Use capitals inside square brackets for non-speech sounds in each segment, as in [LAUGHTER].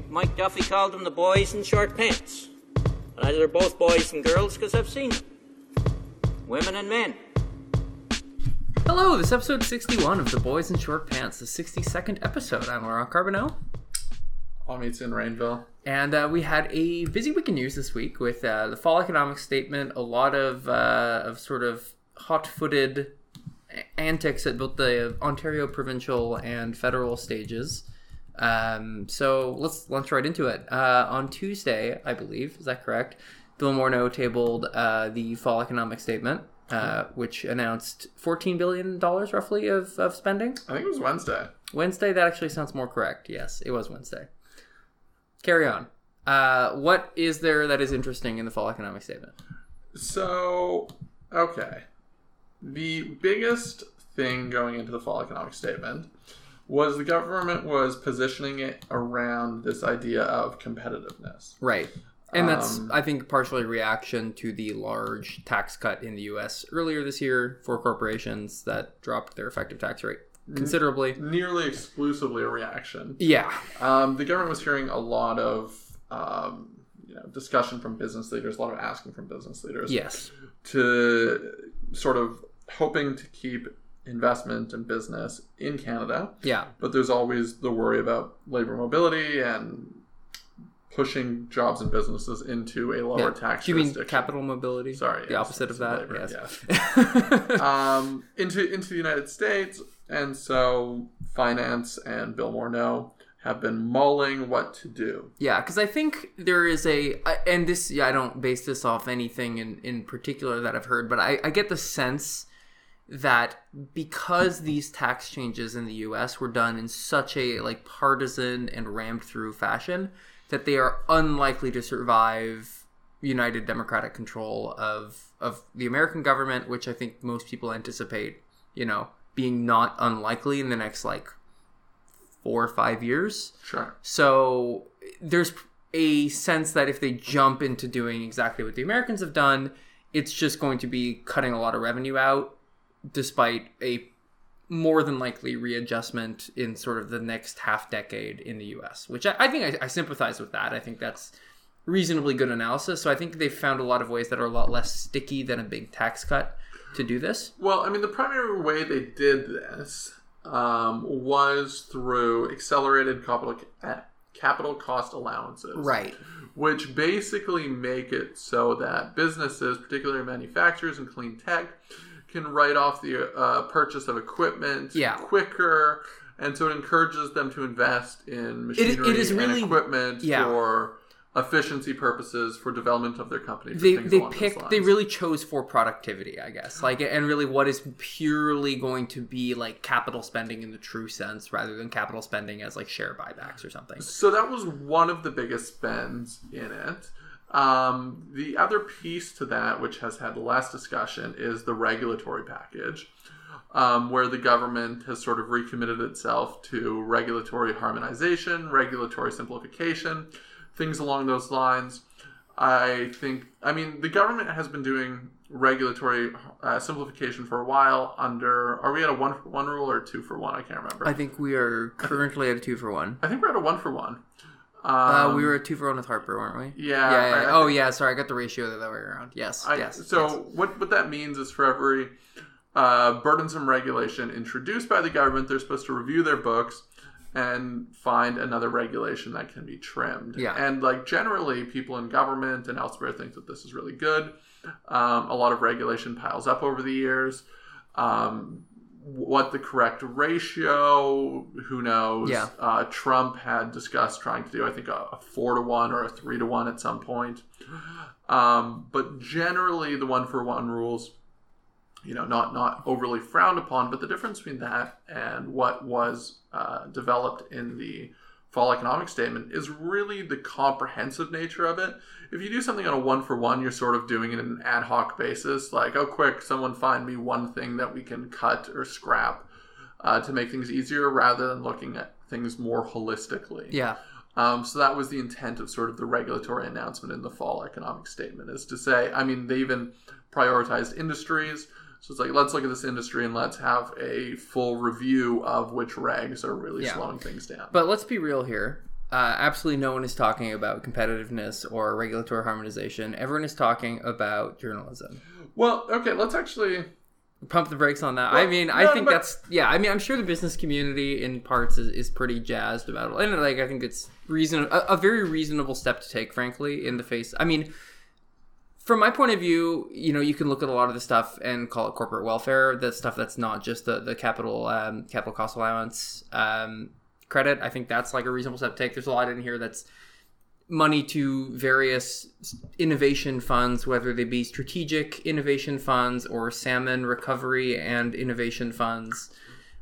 think Mike Duffy called them the boys in short pants. And either they're both boys and girls because I've seen them. Women and men. Hello, this is episode 61 of The Boys in Short Pants, the 62nd episode. I'm Laurent Carbonneau. All meets in Rainville. And uh, we had a busy week of news this week with uh, the fall economic statement, a lot of, uh, of sort of hot footed antics at both the Ontario provincial and federal stages. Um, so let's launch right into it. Uh, on Tuesday, I believe, is that correct? Bill Morneau tabled uh, the fall economic statement, uh, which announced $14 billion roughly of, of spending. I think it was Wednesday. Wednesday, that actually sounds more correct. Yes, it was Wednesday. Carry on. Uh, what is there that is interesting in the fall economic statement? So, okay. The biggest thing going into the fall economic statement was the government was positioning it around this idea of competitiveness. Right. And that's, Um, I think, partially a reaction to the large tax cut in the U.S. earlier this year for corporations that dropped their effective tax rate considerably. Nearly exclusively a reaction. Yeah, Um, the government was hearing a lot of um, you know, discussion from business leaders, a lot of asking from business leaders. yes, to sort of hoping to keep investment and business in Canada, yeah, but there's always the worry about labor mobility and pushing jobs and businesses into a lower yeah. tax Do you mean capital mobility? Sorry, the yes, opposite of that. labor, yes. [LAUGHS] um, into into the United States, and so finance and Bill Morneau have been mulling what to do. Yeah, because I think there is a, and this, yeah, I don't base this off anything in, in particular that I've heard, but I, I get the sense that because these tax changes in the U.S. were done in such a like partisan and rammed through fashion, that they are unlikely to survive united democratic control of of the American government, which I think most people anticipate, you know, being not unlikely in the next like four or five years. Sure. So there's a sense that if they jump into doing exactly what the Americans have done, it's just going to be cutting a lot of revenue out, despite a more than likely readjustment in sort of the next half decade in the US, which I, I think I, I sympathize with that. I think that's reasonably good analysis. So I think they've found a lot of ways that are a lot less sticky than a big tax cut to do this. Well, I mean, the primary way they did this um, was through accelerated capital uh, capital cost allowances, Right. Which basically make it so that businesses, particularly manufacturers and clean tech, can write off the uh, purchase of equipment Yeah. quicker, and so it encourages them to invest in machinery it is and really- equipment yeah. for efficiency purposes for development of their company. they they picked they really chose for productivity i guess like and really what is purely going to be like capital spending in the true sense rather than capital spending as like share buybacks or something So that was one of the biggest spends in it. Um, the other piece to that, which has had less discussion, is the regulatory package, um, where the government has sort of recommitted itself to regulatory harmonization, regulatory simplification, things along those lines. I think, I mean, the government has been doing regulatory uh, simplification for a while under, are we at a one for one rule or a two for one? I can't remember. i think we are currently at a two for one I think we're at a one for one. Um, uh, we were two for one with harper weren't we Yeah. yeah, yeah. I- I oh yeah sorry i got the ratio the other way around yes I, yes so yes. what what that means is for every uh, burdensome regulation introduced by the government, they're supposed to review their books and find another regulation that can be trimmed. Yeah. And like generally, people in government and elsewhere think that this is really good. Um, a lot of regulation piles up over the years. Um, what the correct ratio, who knows? Yeah. Uh, Trump had discussed trying to do, I think, a, a four to one or a three to one at some point. Um, but generally, the one for one rules, you know, not not overly frowned upon. But the difference between that and what was uh, developed in the fall economic statement is really the comprehensive nature of it. If you do something on a one for one, you're sort of doing it on an ad hoc basis, like, oh, quick, someone find me one thing that we can cut or scrap uh, to make things easier, rather than looking at things more holistically. yeah Um, so that was the intent of sort of the regulatory announcement in the fall economic statement is to say, I mean, they even prioritized industries. So it's like, let's look at this industry and let's have a full review of which regs are really Yeah. slowing things down. But let's be real here. uh, absolutely no one is talking about competitiveness or regulatory harmonization. Everyone is talking about journalism. Well, okay, let's actually. Pump the brakes on that. I mean, no, I think but- that's yeah. I mean, I'm sure the business community in parts is, is pretty jazzed about it, and like I think it's reason a, a very reasonable step to take, frankly, in the face. I mean, from my point of view, you know, you can look at a lot of the stuff and call it corporate welfare. The stuff that's not just the the capital um, capital cost allowance um, credit. I think that's like a reasonable step to take. There's a lot in here that's money to various innovation funds, whether they be strategic innovation funds or salmon recovery and innovation funds.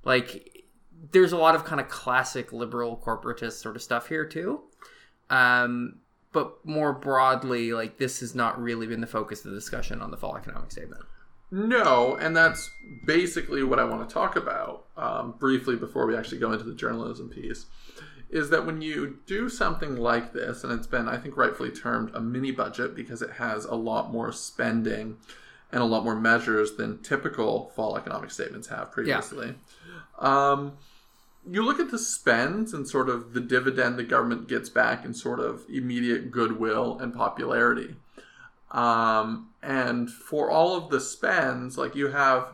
Like, there's a lot of kind of classic liberal corporatist sort of stuff here too. Um, but more broadly, like this has not really been the focus of the discussion on the fall economic statement. No, and that's basically what I want to talk about um, briefly before we actually go into the journalism piece. Is that when you do something like this, and it's been, I think, rightfully termed a mini budget because it has a lot more spending and a lot more measures than typical fall economic statements have previously. Um, you look at the spends and sort of the dividend the government gets back in sort of immediate goodwill and popularity. Um, and for all of the spends, like you have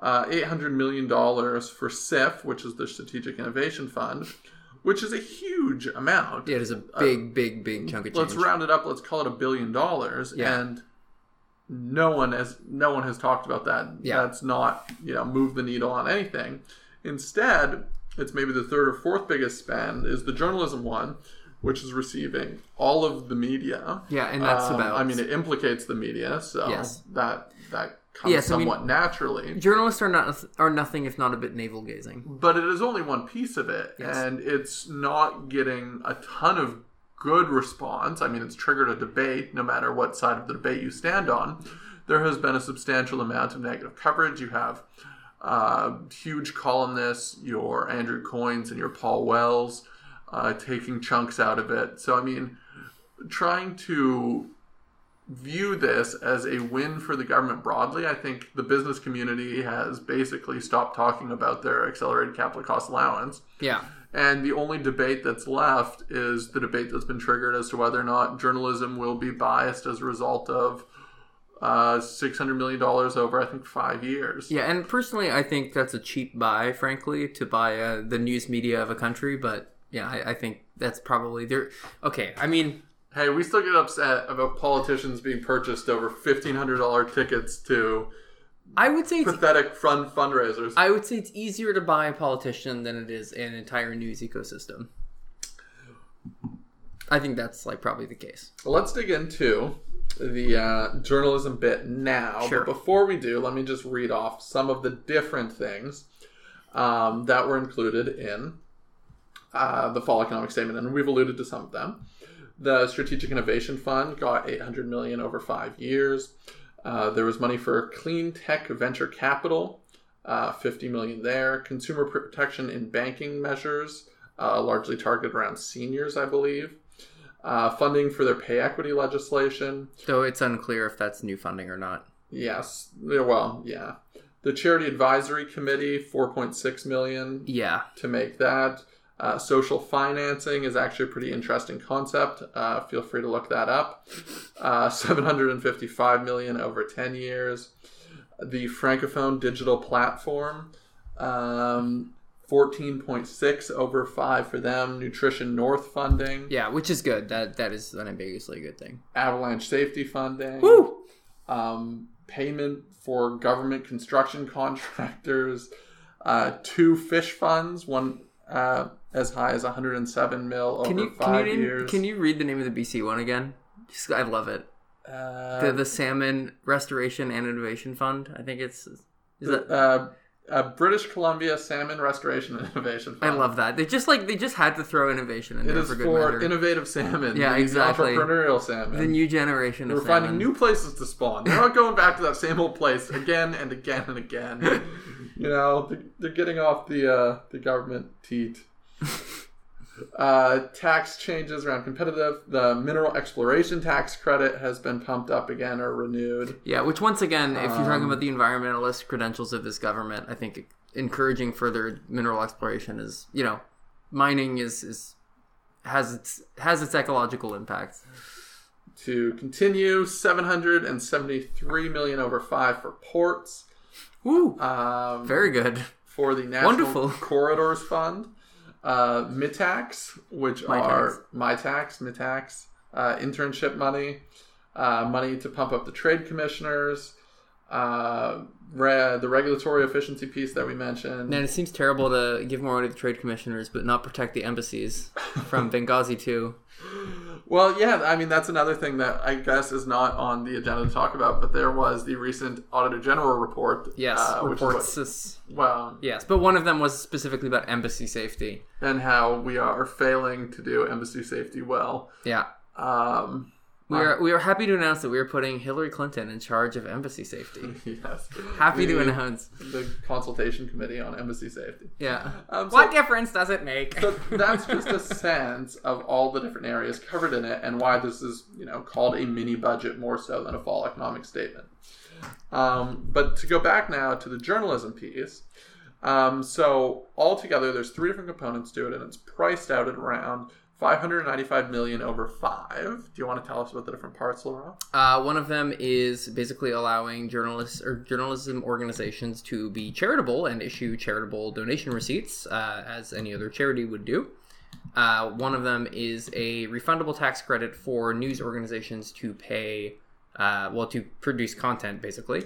uh, $800 million for SIF, which is the Strategic Innovation Fund, which is a huge amount. It is a big, big, big chunk of change. Let's round it up. Let's call it a billion dollars. Yeah. And no one has no one has talked about that. Yeah. That's not you know move the needle on anything. Instead, it's maybe the third or fourth biggest spend is the journalism one, which is receiving all of the media. Yeah, and that's Um, about- I mean, it implicates the media, so Yes. that that comes Yes, I mean- somewhat naturally. Journalists are not are nothing if not a bit navel gazing. but it is only one piece of it Yes. and it's not getting a ton of good response i mean it's triggered a debate no matter what side of the debate you stand on there has been a substantial amount of negative coverage you have uh, huge columnists your andrew coynes and your paul wells uh, taking chunks out of it so i mean trying to view this as a win for the government broadly. I think the business community has basically stopped talking about their accelerated capital cost allowance. Yeah. And the only debate that's left is the debate that's been triggered as to whether or not journalism will be biased as a result of uh, $600 million over, I think, five years. Yeah, and personally, I think that's a cheap buy, frankly, to buy uh, the news media of a country. But yeah, I, I think that's probably there. Okay, I mean, Hey, we still get upset about politicians being purchased over $1,500 tickets to I would say pathetic fund fundraisers. I would say it's easier to buy a politician than it is an entire news ecosystem. I think that's like probably the case. Let's dig into the uh, journalism bit now. Sure. But before we do, let me just read off some of the different things um, that were included in uh, the fall economic statement, and we've alluded to some of them. The Strategic Innovation Fund got 800 million over five years. Uh, there was money for clean tech venture capital, uh, 50 million there. Consumer protection in banking measures, uh, largely targeted around seniors, I believe. Uh, funding for their pay equity legislation. Though it's unclear if that's new funding or not. Yes. Well, yeah. The Charity Advisory Committee, 4.6 million Yeah. to make that. Uh, social financing is actually a pretty interesting concept. Uh, feel free to look that up. Uh, 755 million over 10 years. The Francophone digital platform, um, 14.6 over five for them. Nutrition North funding, Yeah, which is good. That that is unambiguously a good thing. avalanche safety funding. Woo! um, payment for government construction contractors, uh, two fish funds, one uh, as high as 107 mil over Can you five can you years. can you read the name of the BC one again? Just, I love it. uh, The the Salmon Restoration and Innovation Fund. I think it's is that uh, British Columbia Salmon Restoration and Innovation I love that. They just like they just had to throw innovation in It there is for for, good measure. innovative salmon. Yeah, the exactly. Entrepreneurial salmon. the new generation of We're finding new places to spawn. They're not going back to that same old place again and again and again. [LAUGHS] you know, they're, they're getting off the uh, the government teat. [LAUGHS] Uh, tax changes around competitive. The mineral exploration tax credit has been pumped up again or renewed. Yeah, which once again, if you're talking Um, about the environmentalist credentials of this government, I think encouraging further mineral exploration is, you know, mining is is has its has its ecological impact. To continue, 773 million over five for ports. Woo! Um, Very good. for the [LAUGHS] National Wonderful. Corridors Fund, uh, Mitacs, which Mitacs. are Mitacs, Mitacs, uh, internship money, uh, money to pump up the trade commissioners, uh, re- the regulatory efficiency piece that we mentioned. Man, it seems terrible to give more money to trade commissioners but not protect the embassies from [LAUGHS] Benghazi too. Well, yeah, I mean that's another thing that I guess is not on the agenda to talk about, but there was the recent Auditor General report. Yes, uh, which is reports. what- this- well, yes, but one of them was specifically about embassy safety. and how we are failing to do embassy safety well. Yeah. Um, We are we are happy to announce that we are putting Hillary Clinton in charge of embassy safety. [LAUGHS] yes, Happy to announce. the consultation committee on embassy safety. Yeah. Um, so- what difference does it make? So [LAUGHS] that's just a sense of all the different areas covered in it and why this is, you know, called a mini budget more so than a fall economic statement. Um, but to go back now to the journalism piece, um, so altogether there's three different components to it, and it's priced out at around 595 million over five. Do you want to tell us about the different parts, Laurent? Uh, one of them is basically allowing journalists or journalism organizations to be charitable and issue charitable donation receipts, uh, as any other charity would do. Uh, one of them is a refundable tax credit for news organizations to pay, uh, well, to produce content, basically.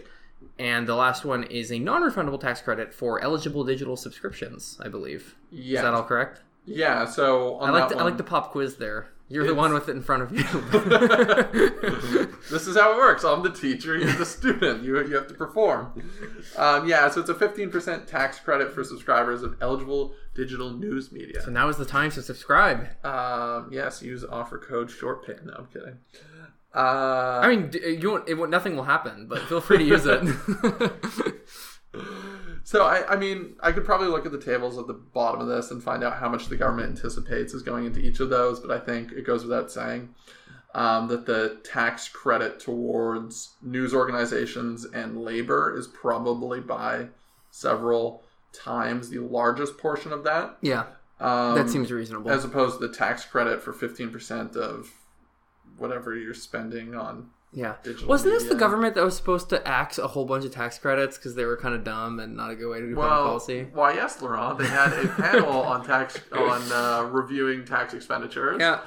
And the last one is a non-refundable tax credit for eligible digital subscriptions, I believe. Yeah. Is that all correct? Yeah. So on I like the, I like the pop quiz there. You're the one with it in front of you. [LAUGHS] [LAUGHS] this is how it works. I'm the teacher, you're the student. You, you have to perform. Um, yeah, so it's a 15% tax credit for subscribers of eligible digital news media. so now is the time to subscribe. Um, yes, use offer code SHORTPAN. No, I'm kidding. Uh, I mean, you won't, it won't, nothing will happen, but feel free to use it. [LAUGHS] so, I, I mean, I could probably look at the tables at the bottom of this and find out how much the government anticipates is going into each of those, but I think it goes without saying um, that the tax credit towards news organizations and labor is probably by several times the largest portion of that. yeah, Um, that seems reasonable. as opposed to the tax credit for 15% of whatever you're spending on yeah. Wasn't this the government that was supposed to axe a whole bunch of tax credits because they were kind of dumb and not a good way to do public well, policy? why yes, Laurent. They had a panel on tax [LAUGHS] on uh, reviewing tax expenditures. Yeah.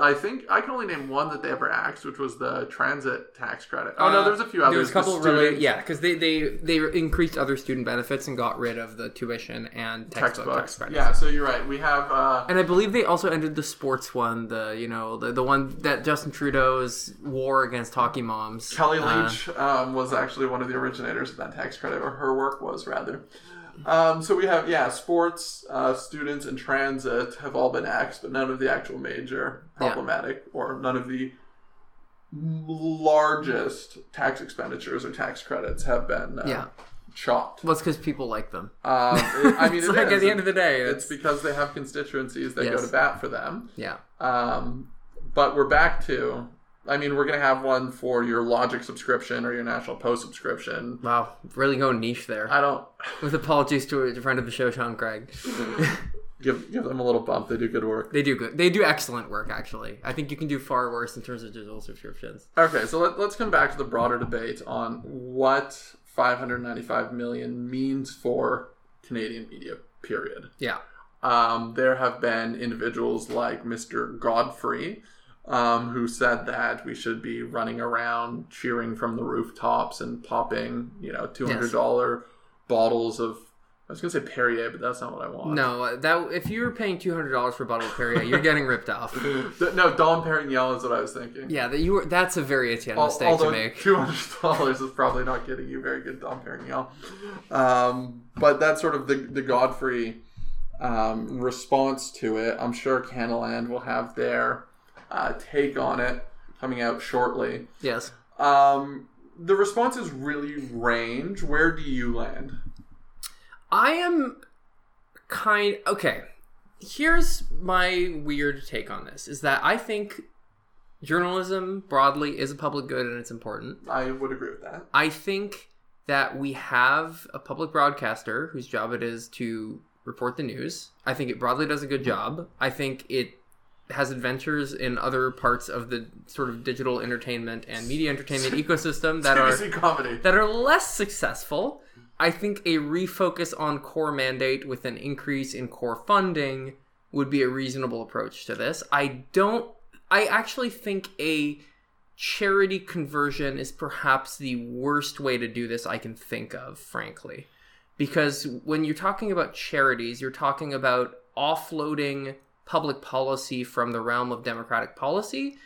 I think I can only name one that they ever axed, which was the transit tax credit. Oh no, Uh, there was a few others. There was a couple The of really, yeah, because they, they they increased other student benefits and got rid of the tuition and textbook tax textbooks. credits. Yeah, so you're right. We have uh, And I believe they also ended the sports one, the you know the, the one that Justin Trudeau's war against hockey moms. Kellie Uh, Leitch um, was actually one of the originators of that tax credit, or her work was rather. Um, so we have yeah, sports, uh, students, and transit have all been axed, but none of the actual major problematic or none of the largest tax expenditures or tax credits have been uh, Yeah. chopped. well, it's because people like them. Um, it- I [LAUGHS] mean, it's it like at the end of the day, it's it's, because they have constituencies that go to bat for them. yeah. Um, but we're back to. I mean, we're gonna have one for your Logic subscription or your National Post subscription. Wow, really going niche there. I don't [LAUGHS] With apologies to a friend of the show, Sean Craig. [LAUGHS] give give them a little bump. They do good work. They do good. They do excellent work, actually. I think you can do far worse in terms of digital subscriptions. Okay, so let, let's come back to the broader debate on what 595 million means for Canadian media. Period. Yeah. Um, there have been individuals like Mr. Godfrey, um, who said that we should be running around cheering from the rooftops and popping, you know, two hundred dollar bottles of. I was gonna say Perrier, but that's not what I want. No, that if you're paying two hundred dollars for a bottle of Perrier, you're getting ripped off. [LAUGHS] No, Dom Perignon is what I was thinking. Yeah, that you were. That's a very Etienne Al- mistake to make. two hundred dollars is probably not getting you very good Dom Perignon. Um, but that's sort of the the Godfrey um, response to it. I'm sure Canadaland will have their uh, take on it coming out shortly. Yes. Um, the responses really range. Where do you land? I am kind okay. Here's my weird take on this is that I think journalism broadly is a public good and it's important. I would agree with that. I think that we have a public broadcaster whose job it is to report the news. I think it broadly does a good job. I think it has adventures in other parts of the sort of digital entertainment and media entertainment [LAUGHS] ecosystem that are comedy. that are less successful. I think a refocus on core mandate with an increase in core funding would be a reasonable approach to this. I don't I actually think a charity conversion is perhaps the worst way to do this I can think of, frankly. Because when you're talking about charities, you're talking about offloading public policy from the realm of democratic policy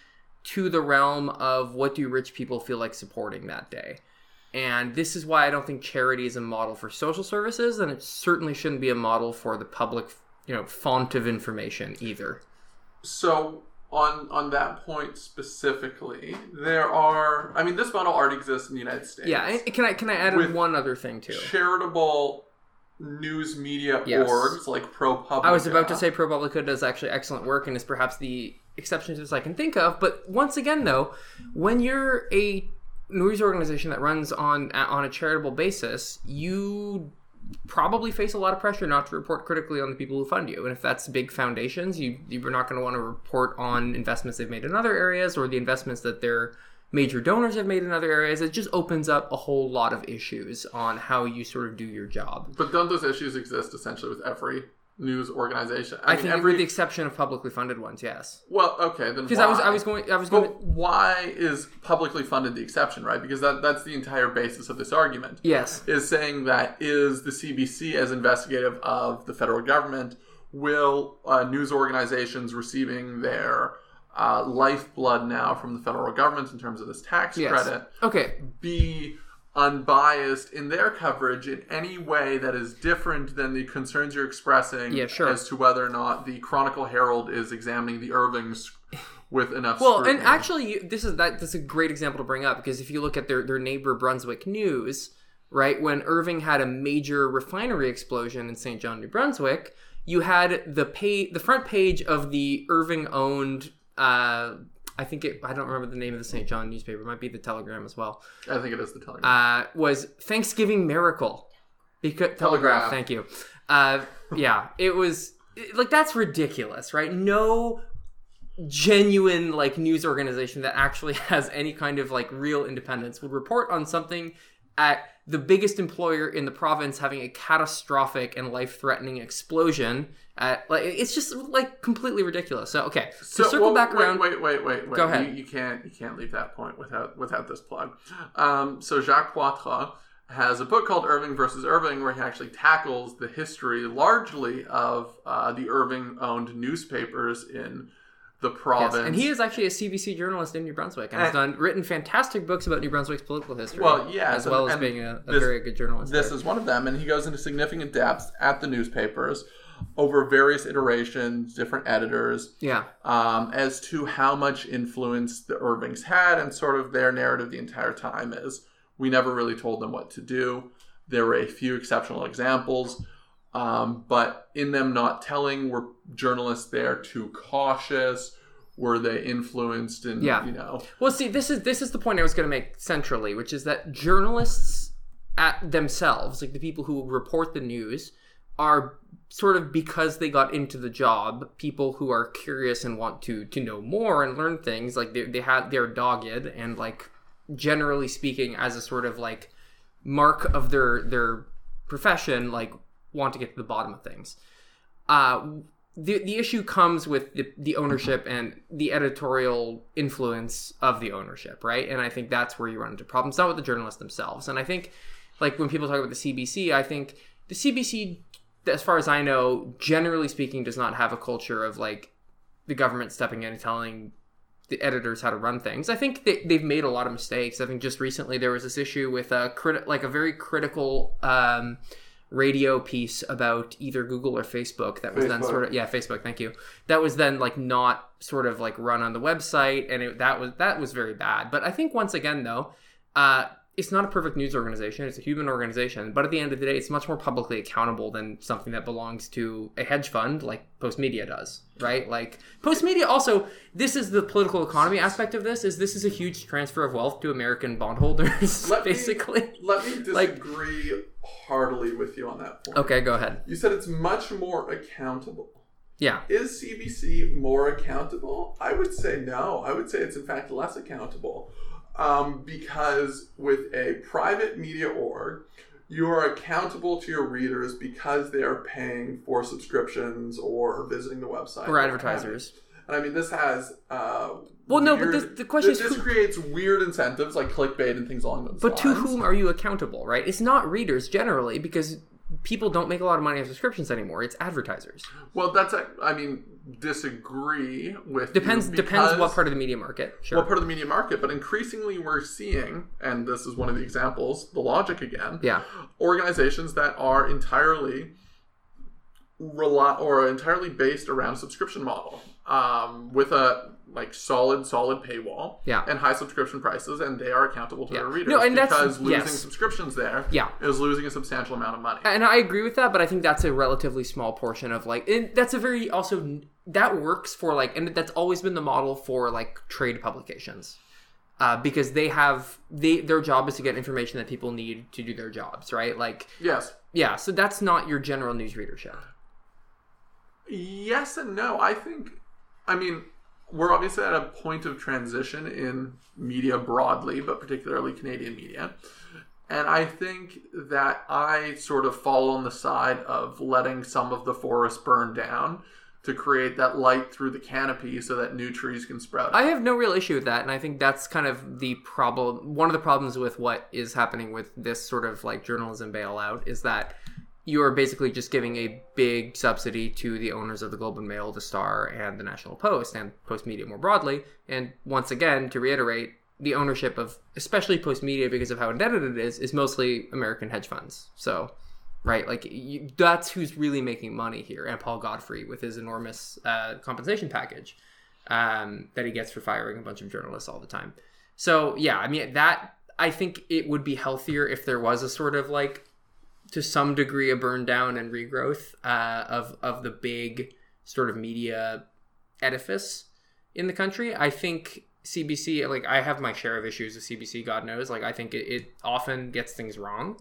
to the realm of what do rich people feel like supporting that day. And this is why I don't think charity is a model for social services, and it certainly shouldn't be a model for the public, you know, font of information either. So on on that point specifically, there are. I mean, this model already exists in the United States. Yeah, can I can I add one other thing too? charitable news media Yes. orgs like ProPublica. I was about to say ProPublica does actually excellent work and is perhaps the exception to this I can think of. But once again, though, when you're a news organization that runs on on a charitable basis, you probably face a lot of pressure not to report critically on the people who fund you. And if that's big foundations, you you're not going to want to report on investments they've made in other areas or the investments that their major donors have made in other areas. It just opens up a whole lot of issues on how you sort of do your job. But don't those issues exist essentially with every news organization? I, mean, think every. with the exception of publicly funded ones, yes. well, okay, then Because I was? I was going I was going to, why is publicly funded the exception, right? Because that that's the entire basis of this argument. yes. Is saying that is the CBC as investigative of the federal government will uh, news organizations receiving their uh, lifeblood now from the federal government in terms of this tax Yes. credit Okay. be unbiased in their coverage in any way that is different than the concerns you're expressing Yeah, sure. as to whether or not the Chronicle Herald is examining the Irvings with enough Well, and actually, this is that. That's a great example to bring up because if you look at their their neighbor Brunswick News, right, when Irving had a major refinery explosion in St. John, New Brunswick, you had the pay the front page of the Irving owned. Uh, I think it. I don't remember the name of the St. John newspaper. It might be the Telegram as well. I think it is the Telegram. uh, was Thanksgiving Miracle. Because Telegraph. Telegraph, thank you. Uh, yeah, it was like that's ridiculous, right? No genuine like news organization that actually [LAUGHS] has any kind of like real independence would report on something at the biggest employer in the province having a catastrophic and life-threatening explosion at like it's just like completely ridiculous so okay so, circle well, back wait, around Wait, wait, wait, wait. Go ahead. You, you can't, you can't leave that point without without this plug. Um, so Jacques Poitras has a book called Irving versus Irving, where he actually tackles the history largely of uh, the Irving-owned newspapers in the Yes, province. and he is actually a CBC journalist in New Brunswick and has done written fantastic books about New Brunswick's political history. Well, yes, as well as being a, a this- very good journalist. This there. is one of them, and he goes into significant depth at the newspapers over various iterations, different editors, yeah, um, as to how much influence the Irvings had, and sort of their narrative the entire time is we never really told them what to do. There were a few exceptional examples, um, but in them not telling, were journalists there too cautious? Were they influenced? And Yeah. you know, Well, see, this is this is the point I was going to make centrally, which is that journalists at themselves, like the people who report the news, are sort of because they got into the job, people who are curious and want to to know more and learn things. Like they they have they're dogged and like generally speaking, as a sort of like mark of their their profession, like want to get to the bottom of things. Uh, the the issue comes with the, the ownership and the editorial influence of the ownership, right? And I think that's where you run into problems, not with the journalists themselves. And I think, like when people talk about the CBC, I think the CBC, as far as I know, generally speaking, does not have a culture of like the government stepping in and telling the editors how to run things. I think they, they've made a lot of mistakes. I think just recently there was this issue with a crit- like a very critical um, radio piece about either Google or Facebook that was then sort of yeah Facebook thank you that was then like not sort of like run on the website and it, that was that was very bad. But I think once again though. Uh, it's not a perfect news organization. It's a human organization, but at the end of the day, it's much more publicly accountable than something that belongs to a hedge fund like Postmedia does, right? Like Postmedia also, this is the political economy aspect of this. Is this is a huge transfer of wealth to American bondholders, [LAUGHS] Let me- basically. let me [LAUGHS] Like- disagree heartily with you on that point. Okay, go ahead. You said it's much more accountable. Yeah. Is CBC more accountable? I would say no. I would say it's in fact less accountable. Um, because with a private media org, you are accountable to your readers because they are paying for subscriptions or visiting the website Or advertisers. And I mean, this has. Uh, Well, no, but this- the question this, is this who- creates weird incentives like clickbait and things along those But lines. to whom are you accountable, right? It's not readers generally because people don't make a lot of money on subscriptions anymore. It's advertisers. Well, that's a, I mean, disagree with Depends depends what part of the media market. Sure. what part of the media market, but increasingly we're seeing, and this is one of the examples, the logic again. Yeah. Organizations that are entirely rely or entirely based around a subscription model, um, with a like solid, solid paywall, Yeah. and high subscription prices, and they are accountable to Yeah. their readers No, and that's- because losing yes. subscriptions there Yeah. is losing a substantial amount of money. and I agree with that, but I think that's a relatively small portion of like and that's a very also that works for like and that's always been the model for like trade publications. Uh, because they have they their job is to get information that people need to do their jobs, right? Like yes. yeah, so that's not your general news readership. Yes and no. I think, I mean, we're obviously at a point of transition in media broadly, but particularly Canadian media. And I think that I sort of fall on the side of letting some of the forest burn down to create that light through the canopy so that new trees can sprout. I have no real issue with that, and I think that's kind of the problem. One of the problems with what is happening with this sort of like journalism bailout is that you are basically just giving a big subsidy to the owners of the Globe and Mail, the Star, and the National Post, and Post Media more broadly. And once again, to reiterate, the ownership of especially Post Media because of how indebted it is is mostly American hedge funds. So right? Like you, that's who's really making money here, and Paul Godfrey with his enormous uh, compensation package um, that he gets for firing a bunch of journalists all the time. So yeah, I mean that I think it would be healthier if there was a sort of like to some degree a burn down and regrowth uh, of of the big sort of media edifice in the country. I think CBC like I have my share of issues with CBC. God knows, like I think it, it often gets things wrong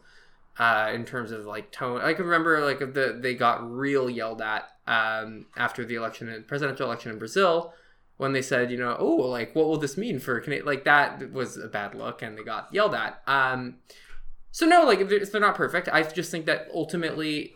uh, in terms of like tone. I can remember like the they got real yelled at um, after the election, presidential election in Brazil, when they said, you know, oh, like what will this mean for? Like that was a bad look, and they got yelled at. Um, so no, like they're, they're not perfect. I just think that ultimately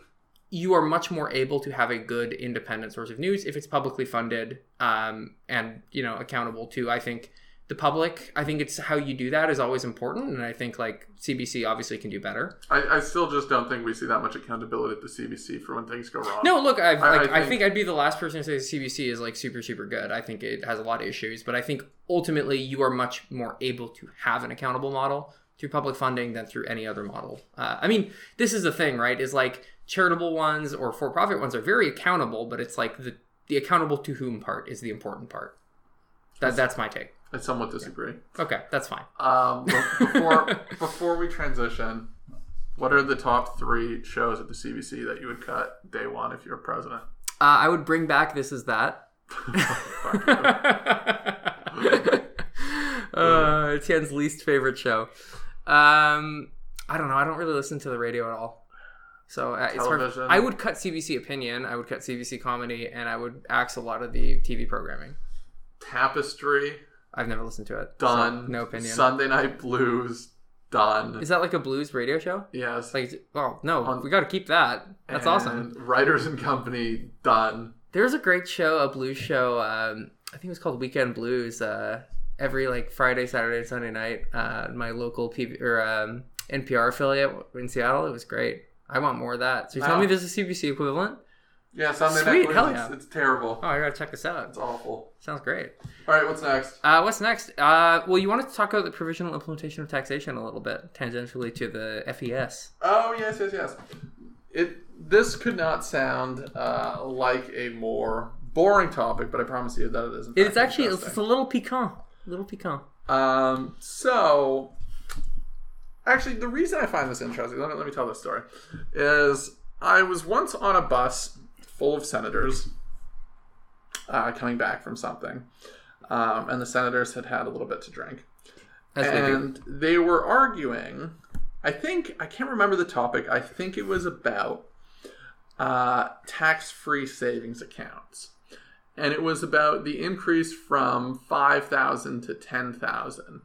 you are much more able to have a good independent source of news if it's publicly funded um, and you know accountable to. I think the public. I think it's how you do that is always important, and I think like CBC obviously can do better. I, I still just don't think we see that much accountability at the CBC for when things go wrong. No, look, I've, I- I like, I, think- think, I'd be the last person to say the CBC is like super, super good. I think it has a lot of issues, but I think ultimately you are much more able to have an accountable model through public funding than through any other model. Uh, I mean, this is the thing, right? Is like charitable ones or for-profit ones are very accountable, but it's like the the accountable to whom part is the important part. That that's my take. I somewhat disagree. Okay, that's fine. Um, [LAUGHS] before before we transition, what are the top three shows at the CBC that you would cut day one if you're president? Uh, I would bring back this is that. [LAUGHS] uh, Tien's least favorite show. Um, I don't know. I don't really listen to the radio at all. So uh, it's hard. I would cut CBC opinion. I would cut CBC comedy, and I would axe a lot of the TV programming. Tapestry I've never listened to it. so done. no opinion. Sunday Night Blues done. Is that like a blues radio show? yes. Like, well, no, On- we got to keep that. That's awesome. Writers and Company done. There's a great show, a blues show. Um, I think it was called Weekend Blues. Uh, every like Friday, Saturday, Sunday night. Uh, my local PV or um, NPR affiliate in Seattle. It was great. I want more of that. So you tell Wow. me there's a CBC equivalent? Yeah, Sweet, Night Blues. hell it's, yeah. it's terrible. Oh, I gotta check this out. It's awful. Sounds great. All right, what's next? Uh, what's next? Uh, well, you wanted to talk about the provisional implementation of taxation a little bit, tangentially to the FES. Oh yes, yes, yes. It this could not sound uh, like a more boring topic, but I promise you that it is. in It's actually it's, it's a little piquant. A little piquant. Um, so, actually, the reason I find this interesting, let me, let me tell this story, is I was once on a bus full of senators uh, coming back from something, um, and the senators had had a little bit to drink. As they and they were arguing. I think, I can't remember the topic, I think it was about uh, tax-free savings accounts, and it was about the increase from five thousand to ten thousand,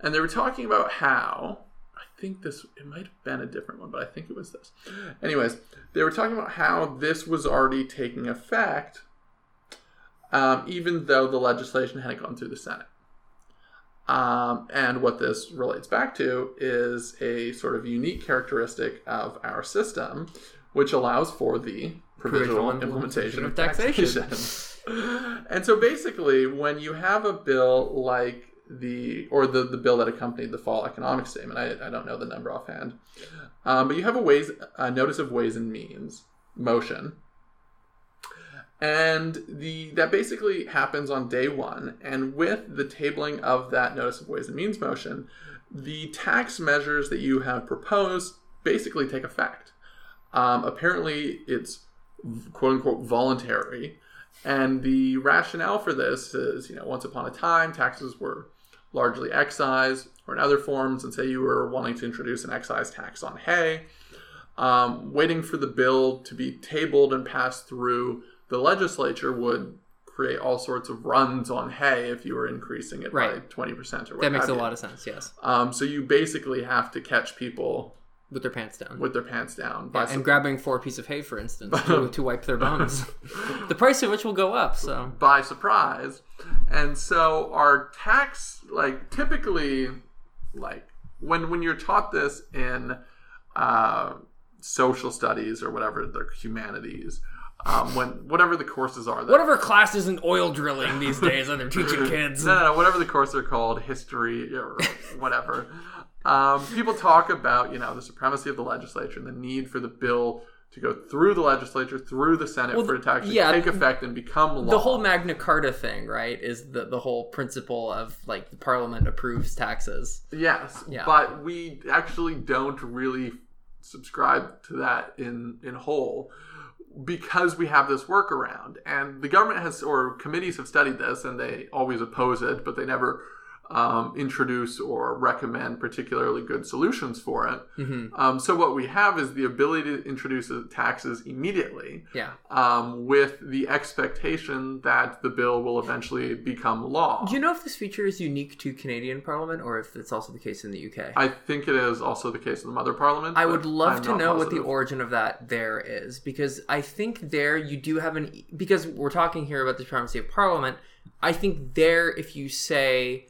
and they were talking about how. I think this it might have been a different one, but I think it was this. Anyways, they were talking about how this was already taking effect, um, even though the legislation hadn't gone through the Senate. Um, and what this relates back to is a sort of unique characteristic of our system, which allows for the provisional, Provisional implementation of taxation. taxation. [LAUGHS] and so basically, when you have a bill like the, or the, the bill that accompanied the fall economic statement, I, I don't know the number offhand, um, but you have a ways, a notice of ways and means motion. And the that basically happens on day one. And with the tabling of that notice of ways and means motion the tax measures that you have proposed basically take effect. Um, apparently it's quote unquote voluntary. And the rationale for this is you know once upon a time taxes were largely excise or in other forms and say you were wanting to introduce an excise tax on hay um, waiting for the bill to be tabled and passed through the legislature would create all sorts of runs on hay if you were increasing it by 20% or whatever. That makes a lot of sense. Yes, Um, so you basically have to catch people with their pants down. with their pants down. By and grabbing four piece of hay, for instance, to, [LAUGHS] to wipe their bums. [LAUGHS] the price of which will go up. So by surprise. And so our tax like typically like when when you're taught this in uh, social studies or whatever the humanities um, when whatever the courses are that whatever class isn't oil drilling these days, and they're teaching [LAUGHS] kids. no, no, no, whatever the course are called, history or whatever. Um, people talk about you know the supremacy of the legislature and the need for the bill to go through the legislature, through the Senate for it to actually yeah, take effect and become law. the whole Magna Carta thing, right, is the the whole principle of like the Parliament approves taxes. Yes, Yeah. but we actually don't really subscribe to that in in whole because we have this workaround and the government has or committees have studied this and they always oppose it but they never um, introduce or recommend particularly good solutions for it Mm-hmm. um, so what we have is the ability to introduce taxes immediately Yeah. um, with the expectation that the bill will eventually become law Do you know if this feature is unique to Canadian Parliament or if it's also the case in the UK? I think it is also the case in the mother parliament. I would love I'm to know what the origin of that there is because I think there you do have an because we're talking here about the supremacy of parliament. I think there if you say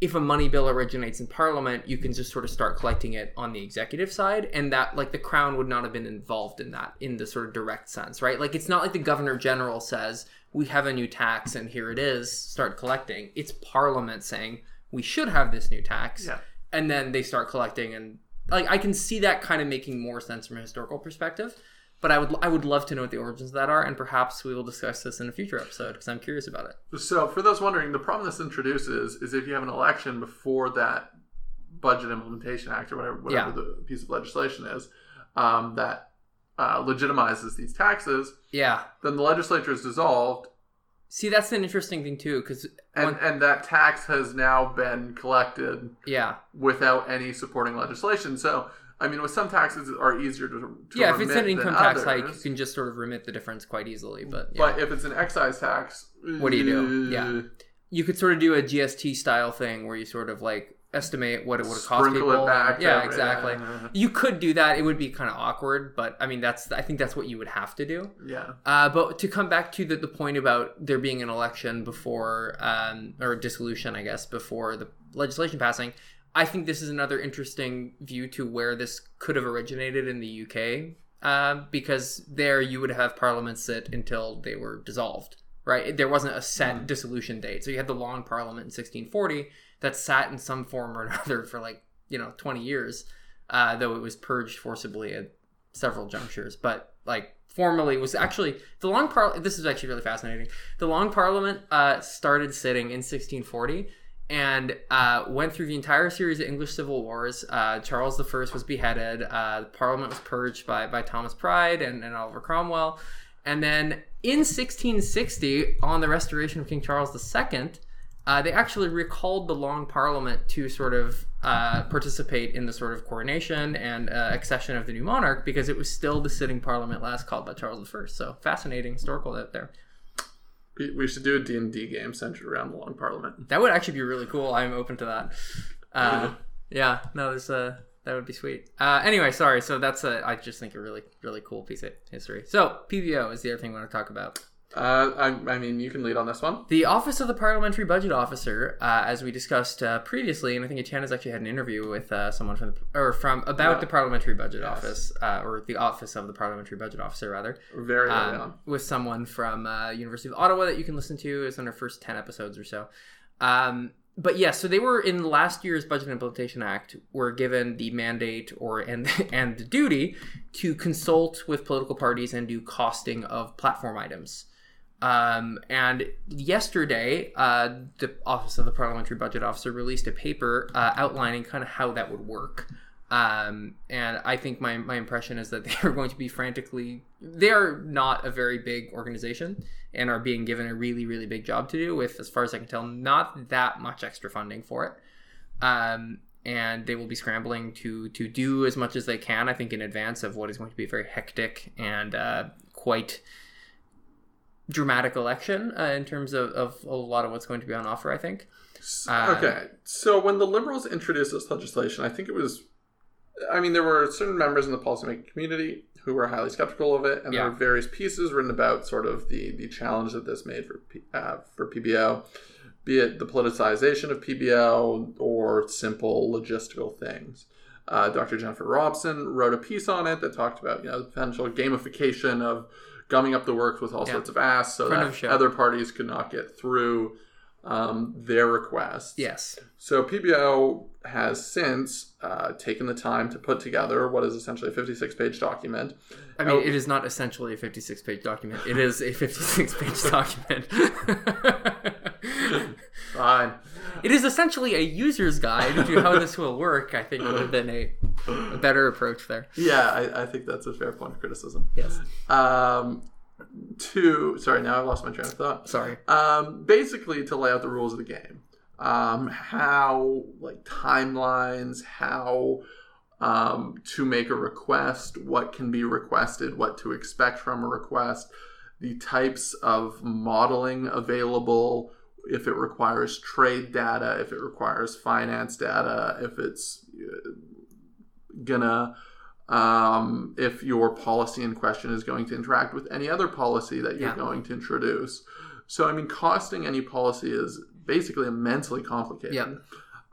if a money bill originates in parliament, you can just sort of start collecting it on the executive side and that like the crown would not have been involved in that in the sort of direct sense, right? Like it's not like the governor general says we have a new tax and here it is, start collecting. It's parliament saying we should have this new tax Yeah. and then they start collecting and like I can see that kind of making more sense from a historical perspective. But I would I would love to know what the origins of that are, and perhaps we will discuss this in a future episode because I'm curious about it. So, for those wondering, the problem this introduces is if you have an election before that Budget Implementation Act or whatever, whatever Yeah. the piece of legislation is um, that uh, legitimizes these taxes, Yeah. then the legislature is dissolved, See, that's an interesting thing too, because and, and that tax has now been collected yeah, without any supporting legislation. So, I mean, with some taxes are easier to, to yeah. If it's an income tax hike, you can just sort of remit the difference quite easily. But yeah. But if it's an excise tax, What do you do? uh, Yeah. you could sort of do a GST style thing where you sort of like estimate what it would have cost Sprinkle people. it back. yeah, exactly. You could do that. It would be kind of awkward, but I mean, that's I think that's what you would have to do. Yeah. Uh, but to come back to the, the point about there being an election before, um, or dissolution, I guess, before the legislation passing, I think this is another interesting view to where this could have originated in the UK, uh, because there you would have parliament sit until they were dissolved, right? There wasn't a set dissolution date. So you had the Long Parliament in 1640 that sat in some form or [LAUGHS] another for like, you know, 20 years, uh, though it was purged forcibly at several junctures, but like formally was actually the long parliament. This is actually really fascinating. The long parliament uh, started sitting in 1640 and uh, went through the entire series of English civil wars. Uh, Charles I was beheaded. Uh, parliament was purged by by Thomas Pride and, and Oliver Cromwell, and then in 1660, on the restoration of King Charles II. uh, they actually recalled the Long Parliament to sort of uh, participate in the sort of coronation and uh, accession of the new monarch because it was still the sitting Parliament last called by Charles I. So fascinating historical out there. We, we should do a D&D game centered around the Long Parliament. That would actually be really cool. I'm open to that. Uh, yeah, no, there's uh, that would be sweet. Uh, anyway, sorry. So that's a, I just think a really, really cool piece of history. So PBO is the other thing we want to talk about. Uh, I, I mean, you can lead on this one. The Office of the Parliamentary Budget Officer, uh, as we discussed uh, previously, and I think has actually had an interview with uh, someone from the, or from about Yeah. the Parliamentary Budget Yes. Office, uh, or the Office of the Parliamentary Budget Officer, rather, Very early um, on. with someone from uh, University of Ottawa that you can listen to. It's on our first ten episodes or so. Um, but yes, so they were in last year's Budget Implementation Act were given the mandate or and [LAUGHS] and the duty to consult with political parties and do costing of platform items. Um, and yesterday, uh, the Office of the Parliamentary Budget Officer released a paper uh, outlining kind of how that would work. Um, and I think my, my impression is that [LAUGHS] they are going to be frantically, they are not a very big organization and are being given a really, really big job to do with, as far as I can tell, not that much extra funding for it. Um, and they will be scrambling to to do as much as they can. I think in advance of what is going to be very hectic and uh, quite dramatic election uh, in terms of, of a lot of what's going to be on offer. I think. Uh, okay, so when the Liberals introduced this legislation, I think it was, I mean, there were certain members in the policymaking community who were highly skeptical of it, and there were various pieces written about sort of the the challenge that this made for uh, for PBO, be it the politicization of PBO or simple logistical things. Uh, Dr. Jennifer Robson wrote a piece on it that talked about you know the potential gamification of gumming up the works with all Yeah. sorts of asks so that the other parties could not get through um, their requests. Yes. So PBO has since uh, taken the time to put together what is essentially a 56-page document. I mean, Oh. it is not essentially a 56 page document. It is a 56 page [LAUGHS] document. Fine. it is essentially a user's guide to how this will work, I think, would have been a, a better approach there. Yeah, I, I think that's a fair point of criticism. Yes. Um, to sorry, now I've lost my train of thought. Sorry. Um, basically, to lay out the rules of the game, um, how like timelines, how um, to make a request, what can be requested, what to expect from a request, the types of modeling available, if it requires trade data, if it requires finance data, if it's uh, gonna um, if your policy in question is going to interact with any other policy that you're Yeah. going to introduce. So, I mean, costing any policy is basically immensely complicated. Yeah.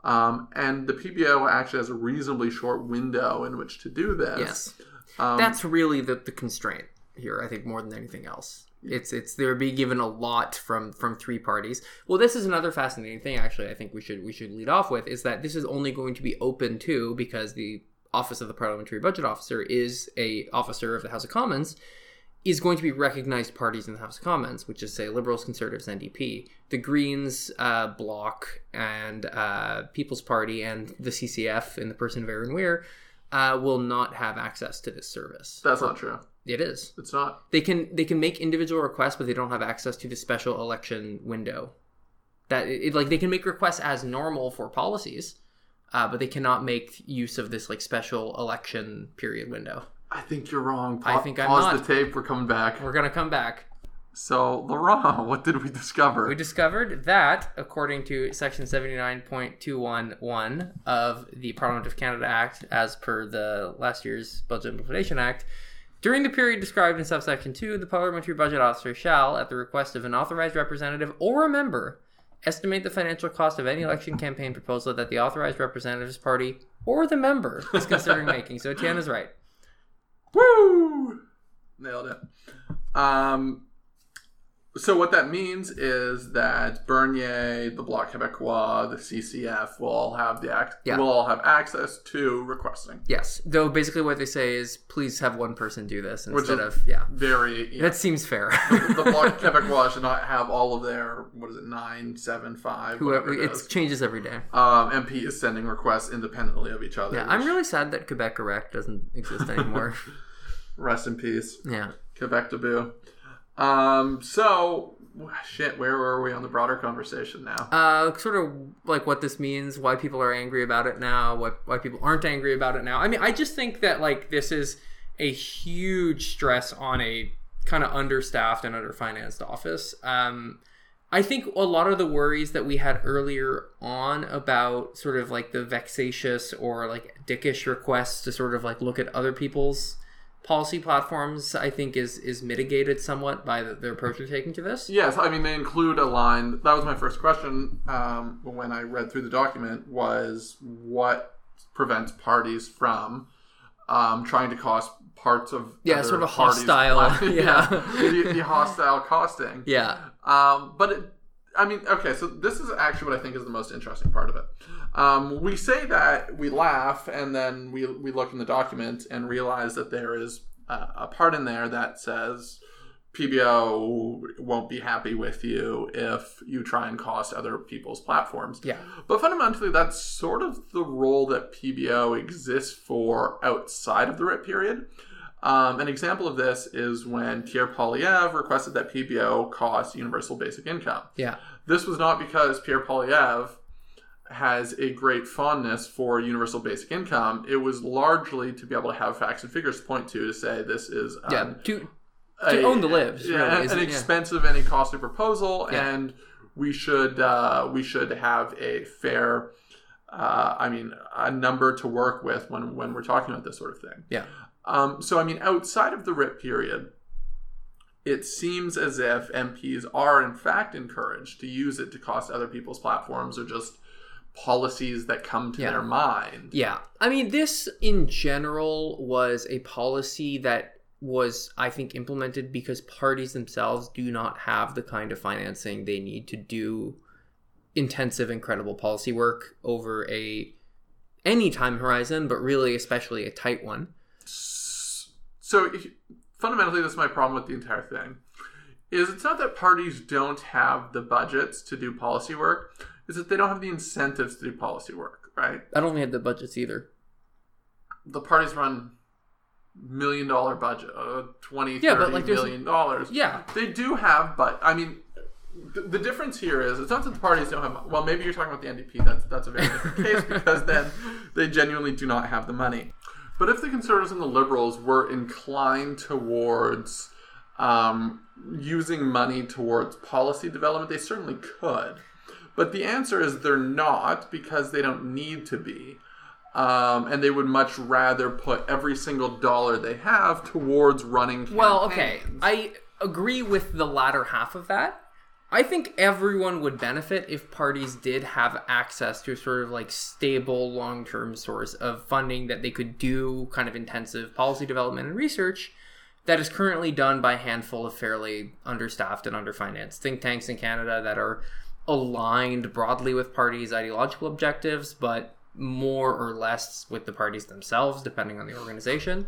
Um, and the PBO actually has a reasonably short window in which to do this. Yes. Um, That's really the, the constraint here, I think, more than anything else. It's it's they're being given a lot from from three parties. Well, this is another fascinating thing. Actually, I think we should we should lead off with is that this is only going to be open to because the Office of the Parliamentary Budget Officer is a officer of the House of Commons, is going to be recognized parties in the House of Commons, which is say Liberals, Conservatives, NDP, the Greens, uh, Bloc, and uh, People's Party, and the CCF in the person of Erin Weir. Uh, will not have access to this service. that's not true. It is. It's not. They can they can make individual requests, but they don't have access to the special election window. That it, like they can make requests as normal for policies, uh, but they cannot make use of this like special election period window. I think you're wrong. I think I'm Pause not. the tape. We're coming back. We're gonna come back. So, Laurent, [LAUGHS] what did we discover? We discovered that, according to Section 79.211 of the Parliament of Canada Act, as per the last year's Budget Implementation Act, during the period described in subsection 2, the Parliamentary Budget Officer shall, at the request of an authorized representative or a member, estimate the financial cost of any election campaign proposal that the authorized representative's party or the member is considering making. So is right. Woo! Nailed it. Um, so what that means is that Bernier, the Bloc Québécois, the CCF will all have the ac- Yeah. will all have access to requesting, Yes. Though basically what they say is please have one person do this Which instead is- of, yeah. very. Yeah, That seems fair. the Bloc [LAUGHS] Québécois should not have all of their what is it nine seven five Whoever whatever it changes every day. Um, MP is sending requests independently of each other. Yeah, I'm really sad that Quebec Erect doesn't exist anymore. [LAUGHS] rest in peace. yeah, Quebec debout. Um, so shit, where were we on the broader conversation now? Uh, sort of like what this means, why people are angry about it now, what why people aren't angry about it now. I mean, I just think that like this is a huge stress on a kind of understaffed and underfinanced office. Um, I think a lot of the worries that we had earlier on about sort of like the vexatious or like dickish requests to sort of like look at other people's policy platforms, I think is is mitigated somewhat by the, the approach they're taking to this. Yes, I mean they include a line. That was my first question um, when I read through the document. Was what prevents parties from um, trying to cost parts of Yeah, sort of parties' hostile- [LAUGHS] yeah. the, the hostile costing. Yeah. Um, but it, I mean, okay, so this is actually what I think is the most interesting part of it. Um, we say that we laugh, and then we we look in the document and realize that there is a, a part in there that says PBO won't be happy with you if you try and cost other people's platforms. Yeah. But fundamentally, that's sort of the role that PBO exists for outside of the RIT period. Um, an example of this is when Pierre Poilievre requested that PBO cost universal basic income. Yeah. This was not because Pierre Poilievre has a great fondness for universal basic income. It was largely to be able to have facts and figures to point to to say this is um, Yeah. To to own the libs, yeah, really, an, an it? Yeah. expensive and a costly proposal, Yeah. and we should uh, we should have a fair, uh, I mean, a number to work with when when we're talking about this sort of thing. Yeah. Um, so I mean, outside of the RIP period, it seems as if MPs are in fact encouraged to use it to cost other people's platforms or just policies that come to Yeah. their mind. Yeah. I mean, this in general was a policy that was, I think, implemented because parties themselves do not have the kind of financing they need to do intensive, incredible policy work over a any time horizon, but really especially a tight one. So fundamentally, this is my problem with the entire thing. Is it's not that parties don't have the budgets to do policy work; is that they don't have the incentives to do policy work. Right? I don't think had the budgets either. The parties run million dollar budget, uh, 20 Yeah, 30 but, like, million dollars. Yeah. They do have, but I mean, the, the difference here is it's not that the parties don't have. Well, maybe you're talking about the NDP. That's that's a very different [LAUGHS] case because then they genuinely do not have the money. But if the Conservatives and the Liberals were inclined towards um, using money towards policy development, they certainly could. But the answer is they're not because they don't need to be. Um, and they would much rather put every single dollar they have towards running campaigns. Well, okay. I agree with the latter half of that. I think everyone would benefit if parties did have access to a sort of like stable long term source of funding that they could do kind of intensive policy development and research that is currently done by a handful of fairly understaffed and underfinanced think tanks in Canada that are aligned broadly with parties' ideological objectives, but more or less with the parties themselves, depending on the organization.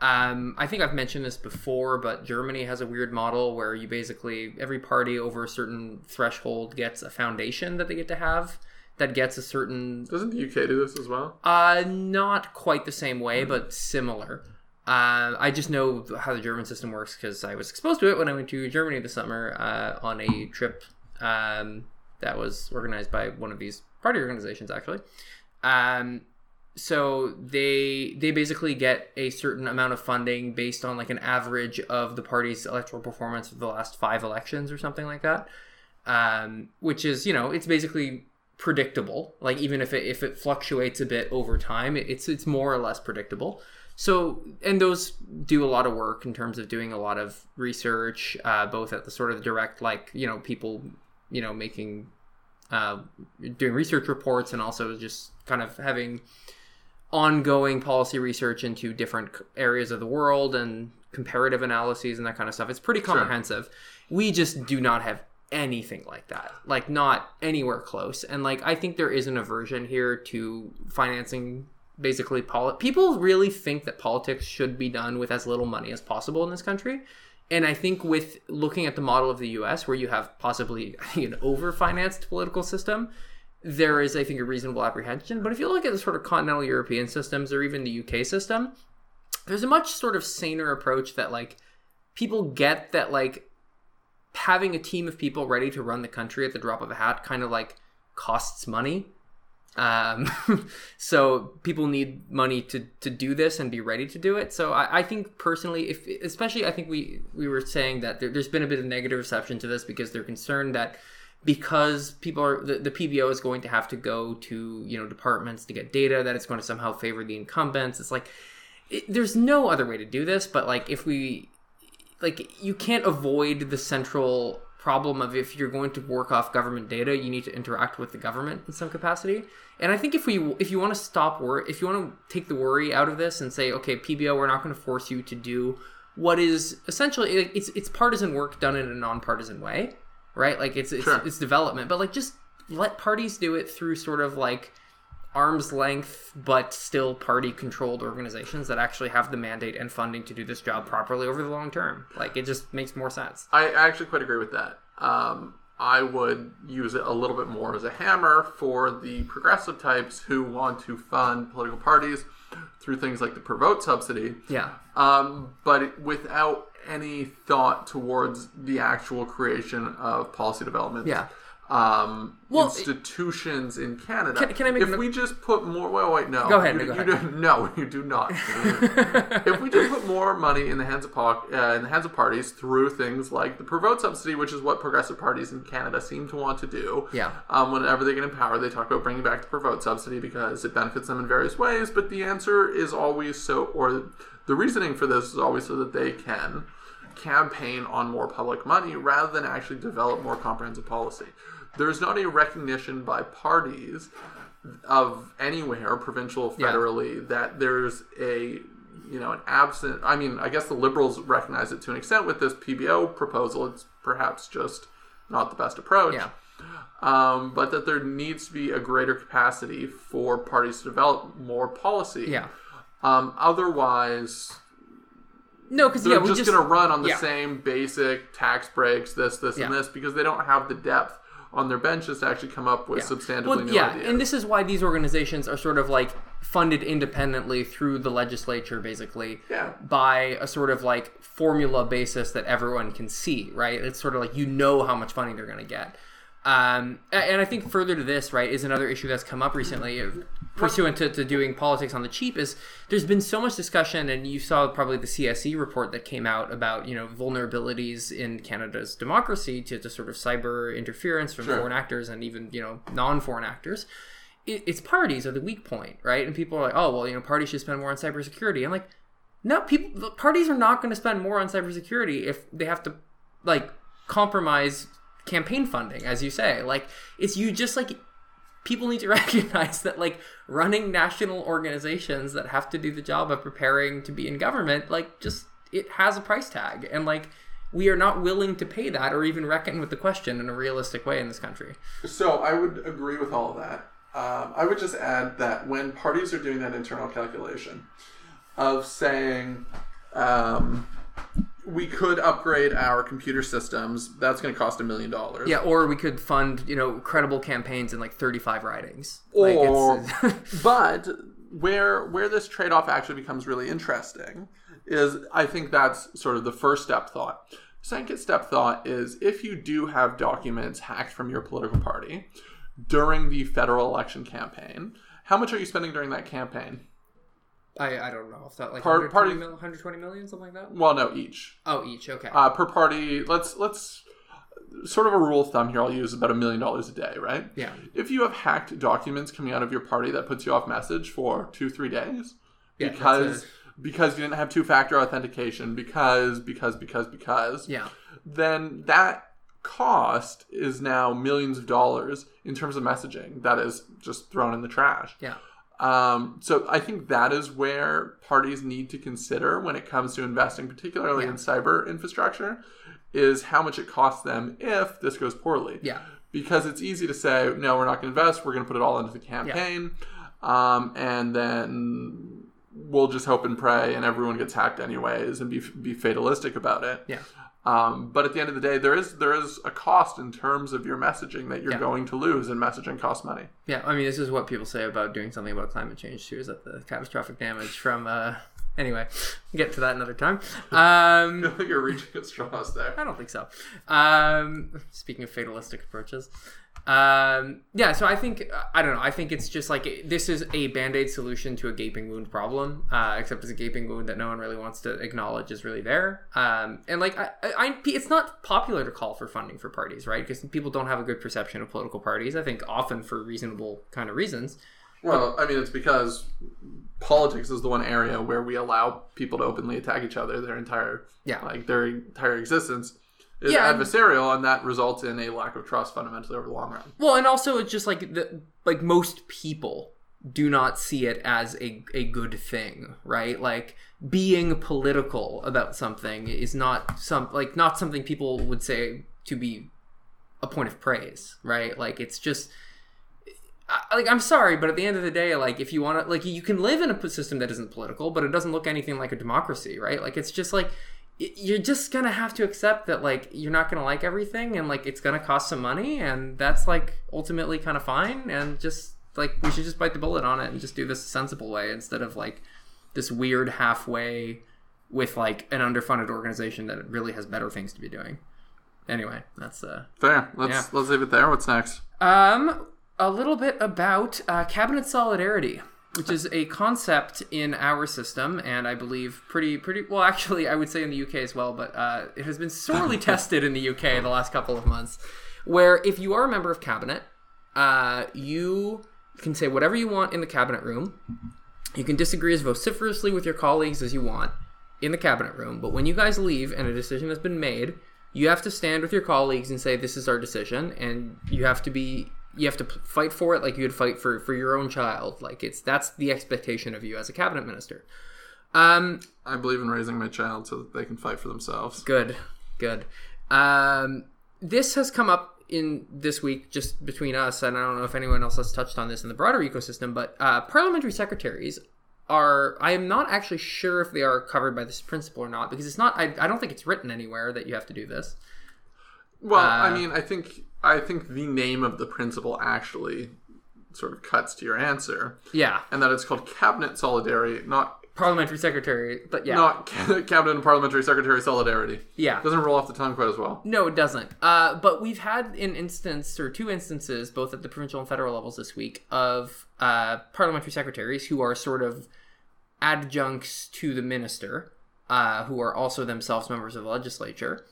Um, I think I've mentioned this before, but Germany has a weird model where you basically, every party over a certain threshold gets a foundation that they get to have that gets a certain Doesn't the UK do this as well? uh, not quite the same way, but similar. Uh, I just know how the German system works because I was exposed to it when I went to Germany this summer uh, on a trip um, that was organized by one of these party organizations, actually. Um, so they they basically get a certain amount of funding based on like an average of the party's electoral performance of the last five elections or something like that. Um, which is you know it's basically predictable. Like even if it if it fluctuates a bit over time it's it's more or less predictable. So and those do a lot of work in terms of doing a lot of research uh, both at the sort of direct like you know people you know making uh, doing research reports and also just kind of having ongoing policy research into different areas of the world and comparative analyses and that kind of stuff. It's pretty comprehensive. We just do not have anything like that. Like not anywhere close. And like I think there is an aversion here to financing basically poli- people really think that politics should be done with as little money as possible in this country. And I think with looking at the model of the US where you have possibly [LAUGHS] an over-financed political system, there is, I think, a reasonable apprehension. But if you look at the sort of continental European systems or even the UK system, there's a much sort of saner approach that like people get that like having a team of people ready to run the country at the drop of a hat kind of like costs money. Um, [LAUGHS] so people need money to, to do this and be ready to do it. So I, I think personally, if especially I think we we were saying that there, there's been a bit of negative reception to this because they're concerned that because people are the, the PBO is going to have to go to you know departments to get data that it's going to somehow favor the incumbents. It's like it, there's no other way to do this. But like if we like you can't avoid the central problem of if you're going to work off government data, you need to interact with the government in some capacity. And I think if we if you want to stop work, if you want to take the worry out of this and say, okay, PBO, we're not going to force you to do what is essentially it's it's partisan work done in a nonpartisan way, right? Like it's it's, Sure. it's development, but like just let parties do it through sort of like arm's length but still party controlled organizations that actually have the mandate and funding to do this job properly over the long term. Like it just makes more sense. I I actually quite agree with that. Um, I would use it a little bit more as a hammer for the progressive types who want to fund political parties through things like the per vote subsidy. Yeah. um, but without any thought towards the actual creation of policy development. Yeah. Um, Well, institutions in Canada. Can- can I make if an- we just put more, wait, wait, no. Go ahead, You, go you ahead. Do, no, [LAUGHS] you do not. [LAUGHS] if we just put more money in the hands of uh, in the hands of parties through things like the per vote subsidy, which is what progressive parties in Canada seem to want to do. Yeah. Um, whenever they get in power, they talk about bringing back the per vote subsidy because it benefits them in various ways. But the answer is always so, or the reasoning for this is always so that they can campaign on more public money rather than actually develop more comprehensive policy. There's not a recognition by parties of anywhere, provincial, Yeah. federally, that there's a you know an absent. I mean, I guess the liberals recognize it to an extent with this PBO proposal. It's perhaps just not the best approach Yeah. um, but that there needs to be a greater capacity for parties to develop more policy. Yeah. Um, otherwise, No, because they're yeah, just, just going to run on the yeah. same basic tax breaks, this, this, and this, because they don't have the depth on their benches to actually come up with substantively well, new yeah, ideas. and this is why these organizations are sort of like funded independently through the legislature, basically. Yeah. By a sort of like formula basis that everyone can see, right? It's sort of like you know how much funding they're going to get. Um, and I think further to this, right, is another issue that's come up recently, pursuant to, to doing politics on the cheap. Is there's been so much discussion, and you saw probably the CSE report that came out about you know vulnerabilities in Canada's democracy to, to sort of cyber interference from Sure. foreign actors and even you know non-foreign actors. It, it's parties are the weak point, right? And people are like, oh well, you know, parties should spend more on cybersecurity. I'm like, no, people, parties are not going to spend more on cybersecurity if they have to like compromise campaign funding, as you say. Like, it's you just like people need to [LAUGHS] recognize that like running national organizations that have to do the job of preparing to be in government, like just it has a price tag, and like we are not willing to pay that or even reckon with the question in a realistic way in this country. So I would agree with all of that. Um, I would just add that when parties are doing that internal calculation of saying um, we could upgrade our computer systems, that's going to cost a million dollars. Yeah, or we could fund you know credible campaigns in like 35 ridings. Like, Or, it's, [LAUGHS] but where where this trade off actually becomes really interesting is I think that's sort of the first step thought. Second step thought is if you do have documents hacked from your political party during the federal election campaign, how much are you spending during that campaign? I, I don't know if that like 120, party- mil, 120 million something like that. Well, no, each Oh, each okay. uh, per party. Let's let's sort of a rule of thumb here. I'll use about a million dollars a day, right? Yeah. If you have hacked documents coming out of your party that puts you off message for two three days, Yeah, because because you didn't have two factor authentication, because because because because yeah. then that cost is now millions of dollars in terms of messaging that is just thrown in the trash. Yeah. Um, so I think that is where parties need to consider when it comes to investing, particularly Yeah. in cyber infrastructure, is how much it costs them if this goes poorly. Yeah. Because it's easy to say, no, we're not going to invest. We're going to put it all into the campaign, um, and then we'll just hope and pray, and everyone gets hacked anyways, and be be fatalistic about it. Yeah. Um, but at the end of the day, there is there is a cost in terms of your messaging that you're Yeah. going to lose, and messaging costs money. Yeah, I mean, this is what people say about doing something about climate change too. Is that the catastrophic damage from uh, Anyway, get to that another time. [LAUGHS] Um, [LAUGHS] You're reaching at straws there. I don't think so. Um, speaking of fatalistic approaches, um, yeah. So I think I don't know. I think it's just like this is a band aid solution to a gaping wound problem, uh, except it's a gaping wound that no one really wants to acknowledge is really there. Um, and like I, I, I, it's not popular to call for funding for parties, right? Because people don't have a good perception of political parties. I think often for reasonable kind of reasons. Well, I mean, it's because politics is the one area where we allow people to openly attack each other their entire Yeah. like their entire existence is Yeah, adversarial, and that results in a lack of trust fundamentally over the long run. Well, and also it's just like the like most people do not see it as a a good thing, right? Like being political about something is not some like not something people would say to be a point of praise, right? Like it's just like I'm sorry, but at the end of the day, like if you want to, like you can live in a system that isn't political, but it doesn't look anything like a democracy, right? Like it's just like you're just gonna have to accept that like you're not gonna like everything, and like it's gonna cost some money, and that's like ultimately kind of fine, and just like we should just bite the bullet on it and just do this a sensible way instead of like this weird halfway with like an underfunded organization that really has better things to be doing. Anyway, that's uh Fair. Let's Yeah. let's leave it there. What's next? um, a little bit about uh, cabinet solidarity, which is a concept in our system, and I believe pretty, pretty well. Actually, I would say in the UK as well, but uh, it has been sorely [LAUGHS] tested in the UK the last couple of months. Where if you are a member of cabinet, uh, you can say whatever you want in the cabinet room. You can disagree as vociferously with your colleagues as you want in the cabinet room, but when you guys leave and a decision has been made, you have to stand with your colleagues and say this is our decision, and you have to be you have to p- fight for it like you would fight for for your own child. Like it's that's the expectation of you as a cabinet minister. Um, I believe in raising my child so that they can fight for themselves. Good, good. Um, this has come up in this week just between us, and I don't know if anyone else has touched on this in the broader ecosystem, but uh, parliamentary secretaries are. I am not actually sure if they are covered by this principle or not because it's not. I, I don't think it's written anywhere that you have to do this. Well, I Uh, mean, I think I think the name of the principle actually sort of cuts to your answer, Yeah, and that it's called cabinet solidarity, not parliamentary secretary, but yeah, not [LAUGHS] cabinet and parliamentary secretary solidarity. yeah. Doesn't roll off the tongue quite as well. No, it doesn't. Uh, but we've had an instance or two instances, both at the provincial and federal levels this week, of uh, parliamentary secretaries who are sort of adjuncts to the minister, uh, who are also themselves members of the legislature,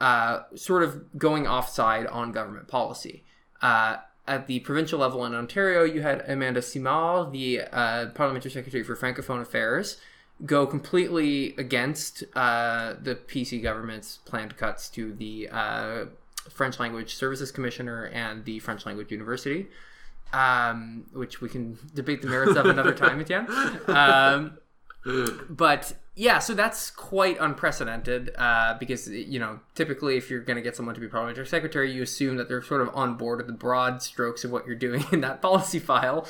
uh, sort of going offside on government policy. Uh, at the provincial level in Ontario, you had Amanda Simard, the uh, parliamentary secretary for Francophone Affairs, go completely against uh, the PC government's planned cuts to the uh, French Language Services Commissioner and the French Language University, um, which we can debate the merits of another time, Etienne. [LAUGHS] Um, but yeah, so that's quite unprecedented uh, because you know typically if you're going to get someone to be parliamentary secretary, you assume that they're sort of on board with the broad strokes of what you're doing [LAUGHS] in that policy file.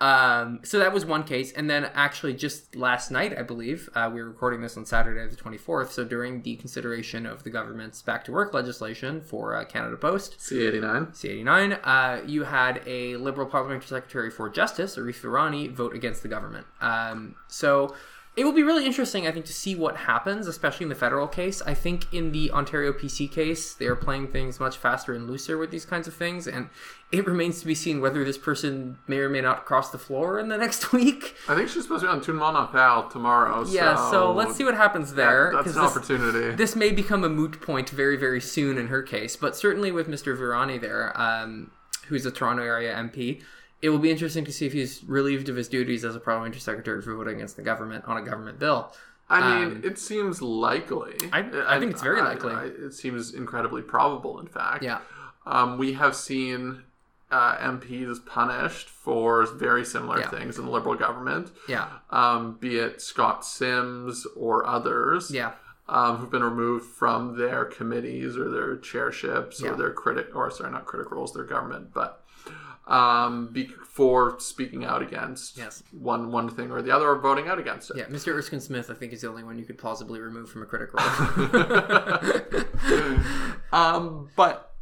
Um, so that was one case, and then actually just last night, I believe uh, we were recording this on Saturday the 24th. So during the consideration of the government's back to work legislation for uh, Canada Post, C eighty nine. C89, uh, you had a Liberal Parliamentary Secretary for Justice, Arif Virani, vote against the government. Um, so it will be really interesting, I think, to see what happens, especially in the federal case. I think in the Ontario PC case, they are playing things much faster and looser with these kinds of things, and it remains to be seen whether this person may or may not cross the floor in the next [LAUGHS] week. I think she's supposed to be on Toon Pal tomorrow. Yeah, so let's see what happens there. That's 'cause an this- opportunity. this may become a moot point very, very soon in her case, but certainly with Mr. Virani there, um, who's a Toronto area MP, it will be interesting to see if he's relieved of his duties as a parliamentary secretary for voting against the government on a government bill. I mean, um, it seems likely. I- I think it's very I- likely. I- it seems incredibly probable, in fact. Yeah. Um, we have seen uh, MPs punished for very similar Yeah. things in the Liberal government, Yeah. um, be it Scott Simms or others. Yeah. um, who've been removed from their committees or their chairships Yeah. or their critic or sorry not critic roles their government but um, be, for speaking out against Yes. one one thing or the other or voting out against it Yeah. Mr. Erskine Smith, I think, is the only one you could plausibly remove from a critic role. [LAUGHS] [LAUGHS] um, but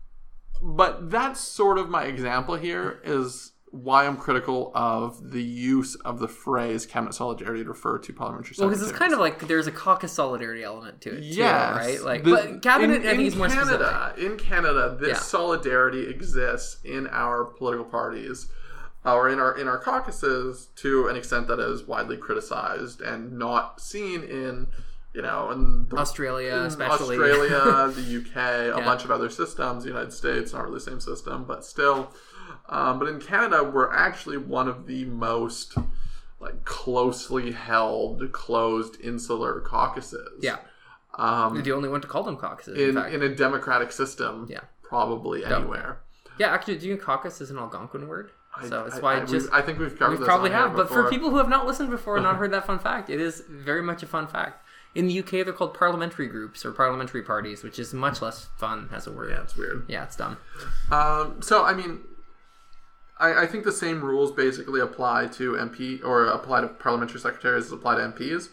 but that's sort of my example here is why I'm critical of the use of the phrase cabinet solidarity to refer to parliamentary Well, because it's kind of like there's a caucus solidarity element to it, yeah, right? Like, the- but cabinet, in, I think, in is more specific. Canada. In Canada, this Yeah. solidarity exists in our political parties, uh, or in our in our caucuses to an extent that is widely criticized and not seen in, you know, in the, Australia, in especially. Australia, [LAUGHS] the UK, a Yeah. bunch of other systems. The United States, not really the same system, but still. Um, but in Canada, we're actually one of the most like closely held, closed, insular caucuses. yeah, Um, You're the only one to call them caucuses. In, in, fact, in a democratic system, Yeah. probably anywhere. yeah. Actually, do you know caucus is an Algonquin word? So it's I, why I, we've- just I think we've covered we this probably have. But for people who have not listened before and not [LAUGHS] heard that fun fact, it is very much a fun fact. In the UK, they're called parliamentary groups or parliamentary parties, which is much less fun as a word. yeah, it's weird. Yeah, it's dumb. Um, so I mean, I, I think the same rules basically apply to MP or apply to parliamentary secretaries as apply to MPs.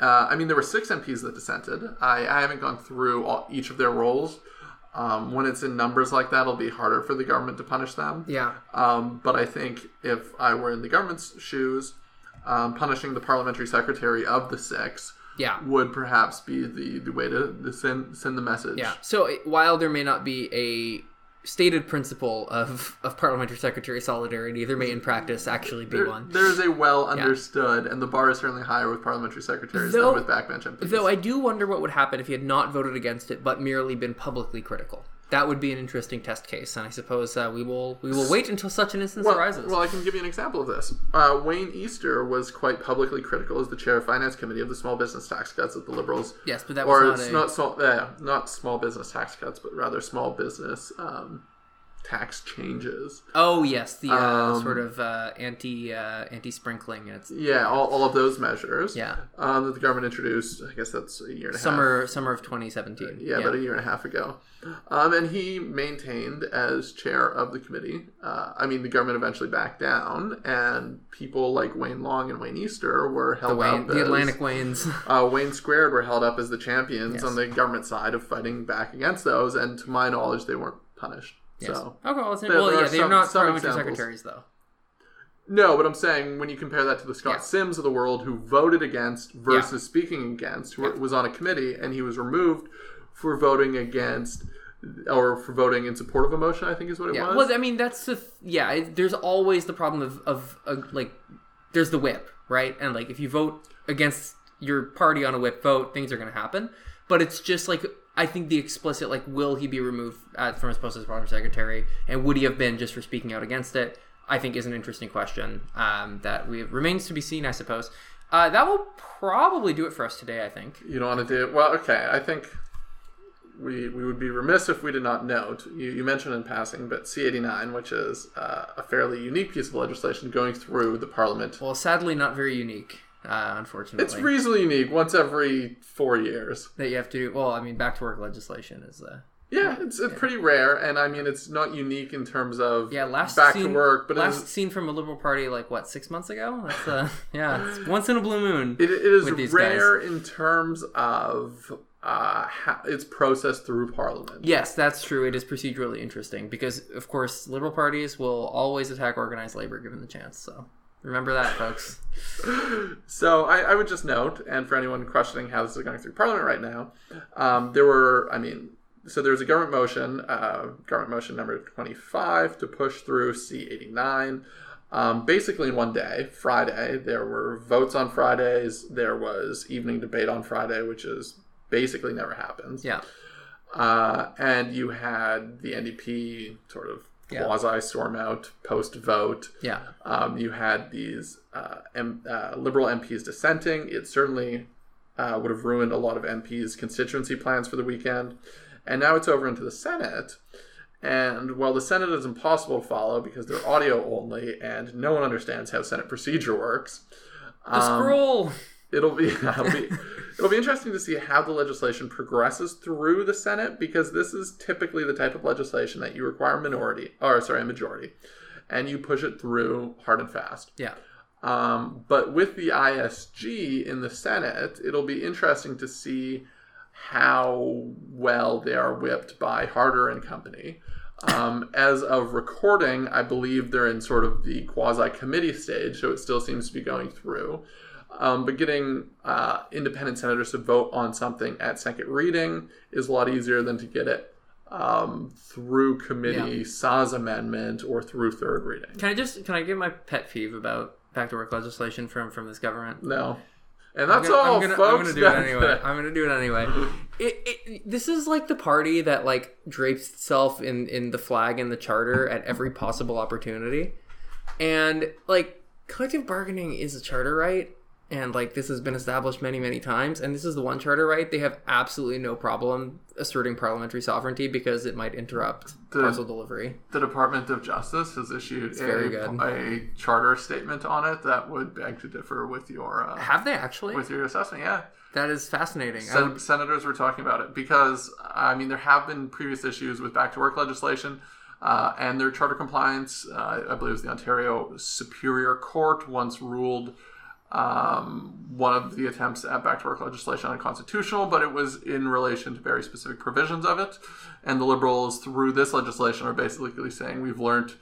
Uh, I mean, there were six MPs that dissented. I, I haven't gone through all, each of their roles. Um, when it's in numbers like that, it'll be harder for the government to punish them. Yeah. Um, but I think if I were in the government's shoes, um, punishing the parliamentary secretary of the six Yeah. would perhaps be the, the way to, to send send the message. Yeah. So while there may not be a stated principle of, of parliamentary secretary solidarity, there may in practice actually be There- one. there is a well understood, and the bar is certainly higher with parliamentary secretaries Though- than with backbench MPs. Though I do wonder what would happen if he had not voted against it, but merely been publicly critical. That would be an interesting test case, and I suppose uh, we will we will wait until such an instance well, arises. well, I can give you an example of this. Uh, Wayne Easter was quite publicly critical as the chair of finance committee of the small business tax cuts that the Liberals, yes, but that was or not a, not small, yeah, not small business tax cuts, but rather small business um, tax changes. Oh yes, the uh, Um, sort of uh, anti uh, anti sprinkling. It's Yeah, all, all of those measures. Yeah. um, that the government introduced. I guess that's a year and a half. summer summer of 2017. yeah, about a year and a half ago. Um, and he maintained as chair of the committee. Uh, I mean, the government eventually backed down, and people like Wayne Long and Wayne Easter were held the Wayne, up the as, Atlantic Waynes. [LAUGHS] Uh, Wayne Squared were held up as the champions Yes. on the government side of fighting back against those, and to my knowledge, they weren't punished. Yes. So Okay, well, there- well there yeah, they're some- not some parliamentary examples. secretaries though. no, but I'm saying when you compare that to the Scott Yeah. Simms of the world who voted against versus speaking against, who was on a committee and he was removed for voting against or for voting in support of a motion, I think is what it Yeah, was. well, I mean that's the th- yeah. It, there's always the problem of of uh, like there's the whip, right? And like if you vote against your party on a whip vote, things are going to happen. But it's just like I think the explicit like will he be removed uh, from his post as parliament secretary, and would he have been just for speaking out against it? I think is an interesting question um, that we remains to be seen, I suppose. Uh, that will probably do it for us today. I think. you don't want to do well. Okay, I think we we would be remiss if we did not note. You, you mentioned in passing, but C89, which is uh, a fairly unique piece of legislation going through the Parliament. Well, sadly, not very unique, uh, unfortunately. It's reasonably unique. Once every four years. that you have to do. Well, I mean, back to work legislation is. Uh, Yeah, it's, it's pretty rare, and I mean it's not unique in terms of Yeah, last back seen, to work, but last is, seen from a Liberal Party like what six months ago. That's uh, [LAUGHS] yeah, it's once in a blue moon. it, it is rare in terms of uh, how it's processed through Parliament. yes, that's true. It is procedurally interesting because, of course, Liberal parties will always attack organized labor given the chance. So remember that, folks. [LAUGHS] So I, I would just note, and for anyone questioning how this is going through Parliament right now, um, there were, I mean, so there's a government motion, uh, government motion number 25 to push through C89. Um, basically, in one day, Friday, there were votes on Fridays. There was evening debate on Friday, which is basically never happens. Yeah, Uh, and you had the NDP sort of Yeah. quasi storm out post vote. yeah, Um, you had these uh, M- uh, liberal MPs dissenting. It certainly uh, would have ruined a lot of MPs' constituency plans for the weekend. And now it's over into the Senate. And while the Senate is impossible to follow because they're audio only and no one understands how Senate procedure works, the um, scroll. it'll be [LAUGHS] it'll be it'll be interesting to see how the legislation progresses through the Senate because this is typically the type of legislation that you require a minority or sorry a majority, and you push it through hard and fast. Yeah, Um, but with the ISG in the Senate, it'll be interesting to see how well they are whipped by Harder and company. Um, as of recording, I believe they're in sort of the quasi committee stage, so it still seems to be going through. Um, but getting uh, independent senators to vote on something at second reading is a lot easier than to get it um, through committee Yeah. SAS amendment or through third reading. Can I just can I give my pet peeve about back to work legislation from from this government? No. And that's I'm gonna, all, I'm gonna, folks. I'm gonna do it [LAUGHS] anyway. I'm gonna do it anyway. It, it, this is like the party that like drapes itself in in the flag and the charter at every possible opportunity, and like collective bargaining is a charter right, and like this has been established many many times, and this is the one charter right. They have absolutely no problem asserting parliamentary sovereignty because it might interrupt The- parcel delivery. the Department of Justice has issued a, a charter statement on it that would beg to differ with your uh, Have they actually? with your assessment. Yeah, that is fascinating. Sen- would- senators were talking about it because I mean there have been previous issues with back to work legislation. Uh, and their charter compliance, uh, I believe, it was the Ontario Superior Court once ruled um, one of the attempts at back to work legislation unconstitutional, but it was in relation to very specific provisions of it. And the Liberals, through this legislation, are basically saying we've learned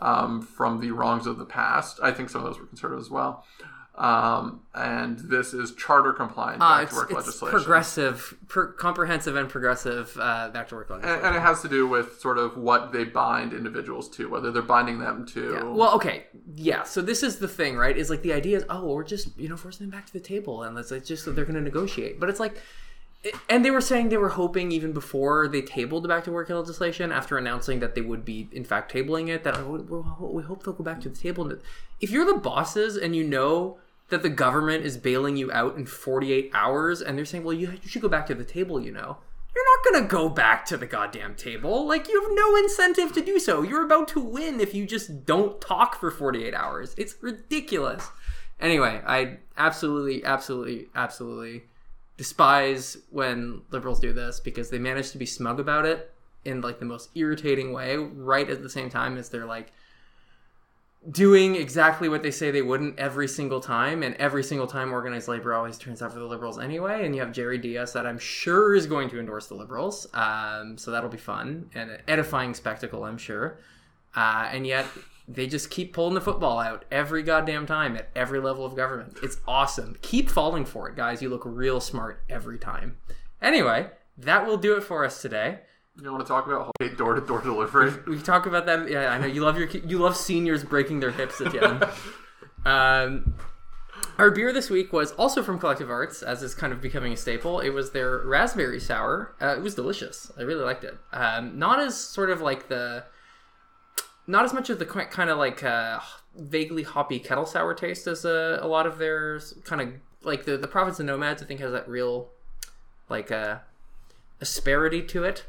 um, from the wrongs of the past. I think some of those were conservative as well. Um, and this is charter compliant Uh, back it's, to work legislation. progressive, per, comprehensive, and progressive uh, back to work legislation. and, and it has to do with sort of what they bind individuals to, whether they're binding them to. Yeah. Well, okay, yeah. So this is the thing, right? Is like the idea is, oh, we're just you know forcing them back to the table, and it's like just they're going to negotiate. But it's like, and they were saying they were hoping even before they tabled the back to work legislation, after announcing that they would be in fact tabling it, that oh, we hope they'll go back to the table. If you're the bosses and you know that the government is bailing you out in 48 hours, and they're saying, well, you, you should go back to the table, you know. You're not gonna go back to the goddamn table. Like you have no incentive to do so. You're about to win if you just don't talk for 48 hours. It's ridiculous. Anyway, I absolutely, absolutely, absolutely despise when liberals do this because they manage to be smug about it in like the most irritating way, right at the same time as they're like doing exactly what they say they wouldn't every single time, and every single time organized labor always turns out for the liberals anyway. And you have Jerry Dias that I'm sure is going to endorse the liberals, um, so that'll be fun and an edifying spectacle, I'm sure. Uh, and yet they just keep pulling the football out every goddamn time at every level of government. It's awesome. Keep falling for it, guys. You look real smart every time. Anyway, that will do it for us today. You want to talk about door to door delivery? We can talk about that. Yeah, I know you love your you love seniors breaking their hips at the end. [LAUGHS] um, our beer this week was also from Collective Arts, as is kind of becoming a staple. It was their raspberry sour. Uh, it was delicious. I really liked it. Um, not as sort of like the, not as much of the kind of like uh, vaguely hoppy kettle sour taste as a, a lot of their kind of like the the Prophets and Nomads. I think has that real like uh, asperity to it.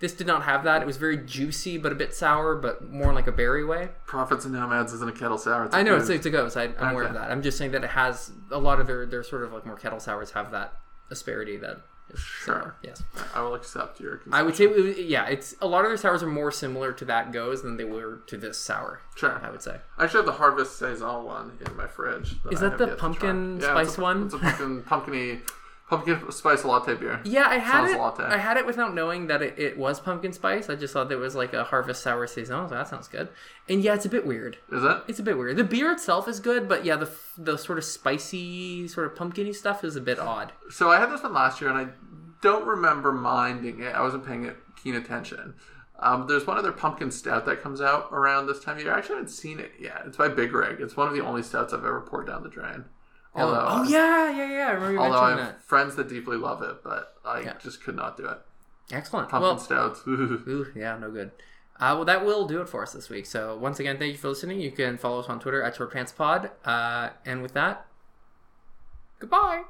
This did not have that. It was very juicy, but a bit sour, but more in like a berry way. Prophets and Nomads isn't a kettle sour. It's I know it's, it's a gose. I, I'm aware of that. I'm just saying that it has a lot of their their sort of like more kettle sours have that asperity that is similar. Yes, I will accept your. I would say yeah. It's a lot of their sours are more similar to that gose than they were to this sour. Sure. I would say. I actually have the Harvest Saison one in my fridge. Is that the pumpkin try. Yeah, spice it's a, one? It's a pumpkin, pumpkiny, pumpkin spice latte beer. Yeah, I had Sounds it. latte. I had it without knowing that it, it was pumpkin spice. I just thought it was like a harvest sour saison. So that sounds good. And yeah, it's a bit weird. Is it? It's a bit weird. The beer itself is good, but yeah, the the sort of spicy, sort of pumpkiny stuff is a bit odd. So I had this one last year, and I don't remember minding it. I wasn't paying it keen attention. Um, there's one other pumpkin stout that comes out around this time of year. I actually haven't seen it yet. It's by Big Rig. It's one of the only stouts I've ever poured down the drain. Although, oh yeah, yeah, yeah. I remember you although I mentioning have that. friends that deeply love it, but I Yeah. just could not do it. Excellent. Pumpkin well, stouts. [LAUGHS] ooh, yeah, no good. Uh, well, that will do it for us this week. So once again, thank you for listening. You can follow us on Twitter at ShortPantsPod. Uh, and with that, goodbye.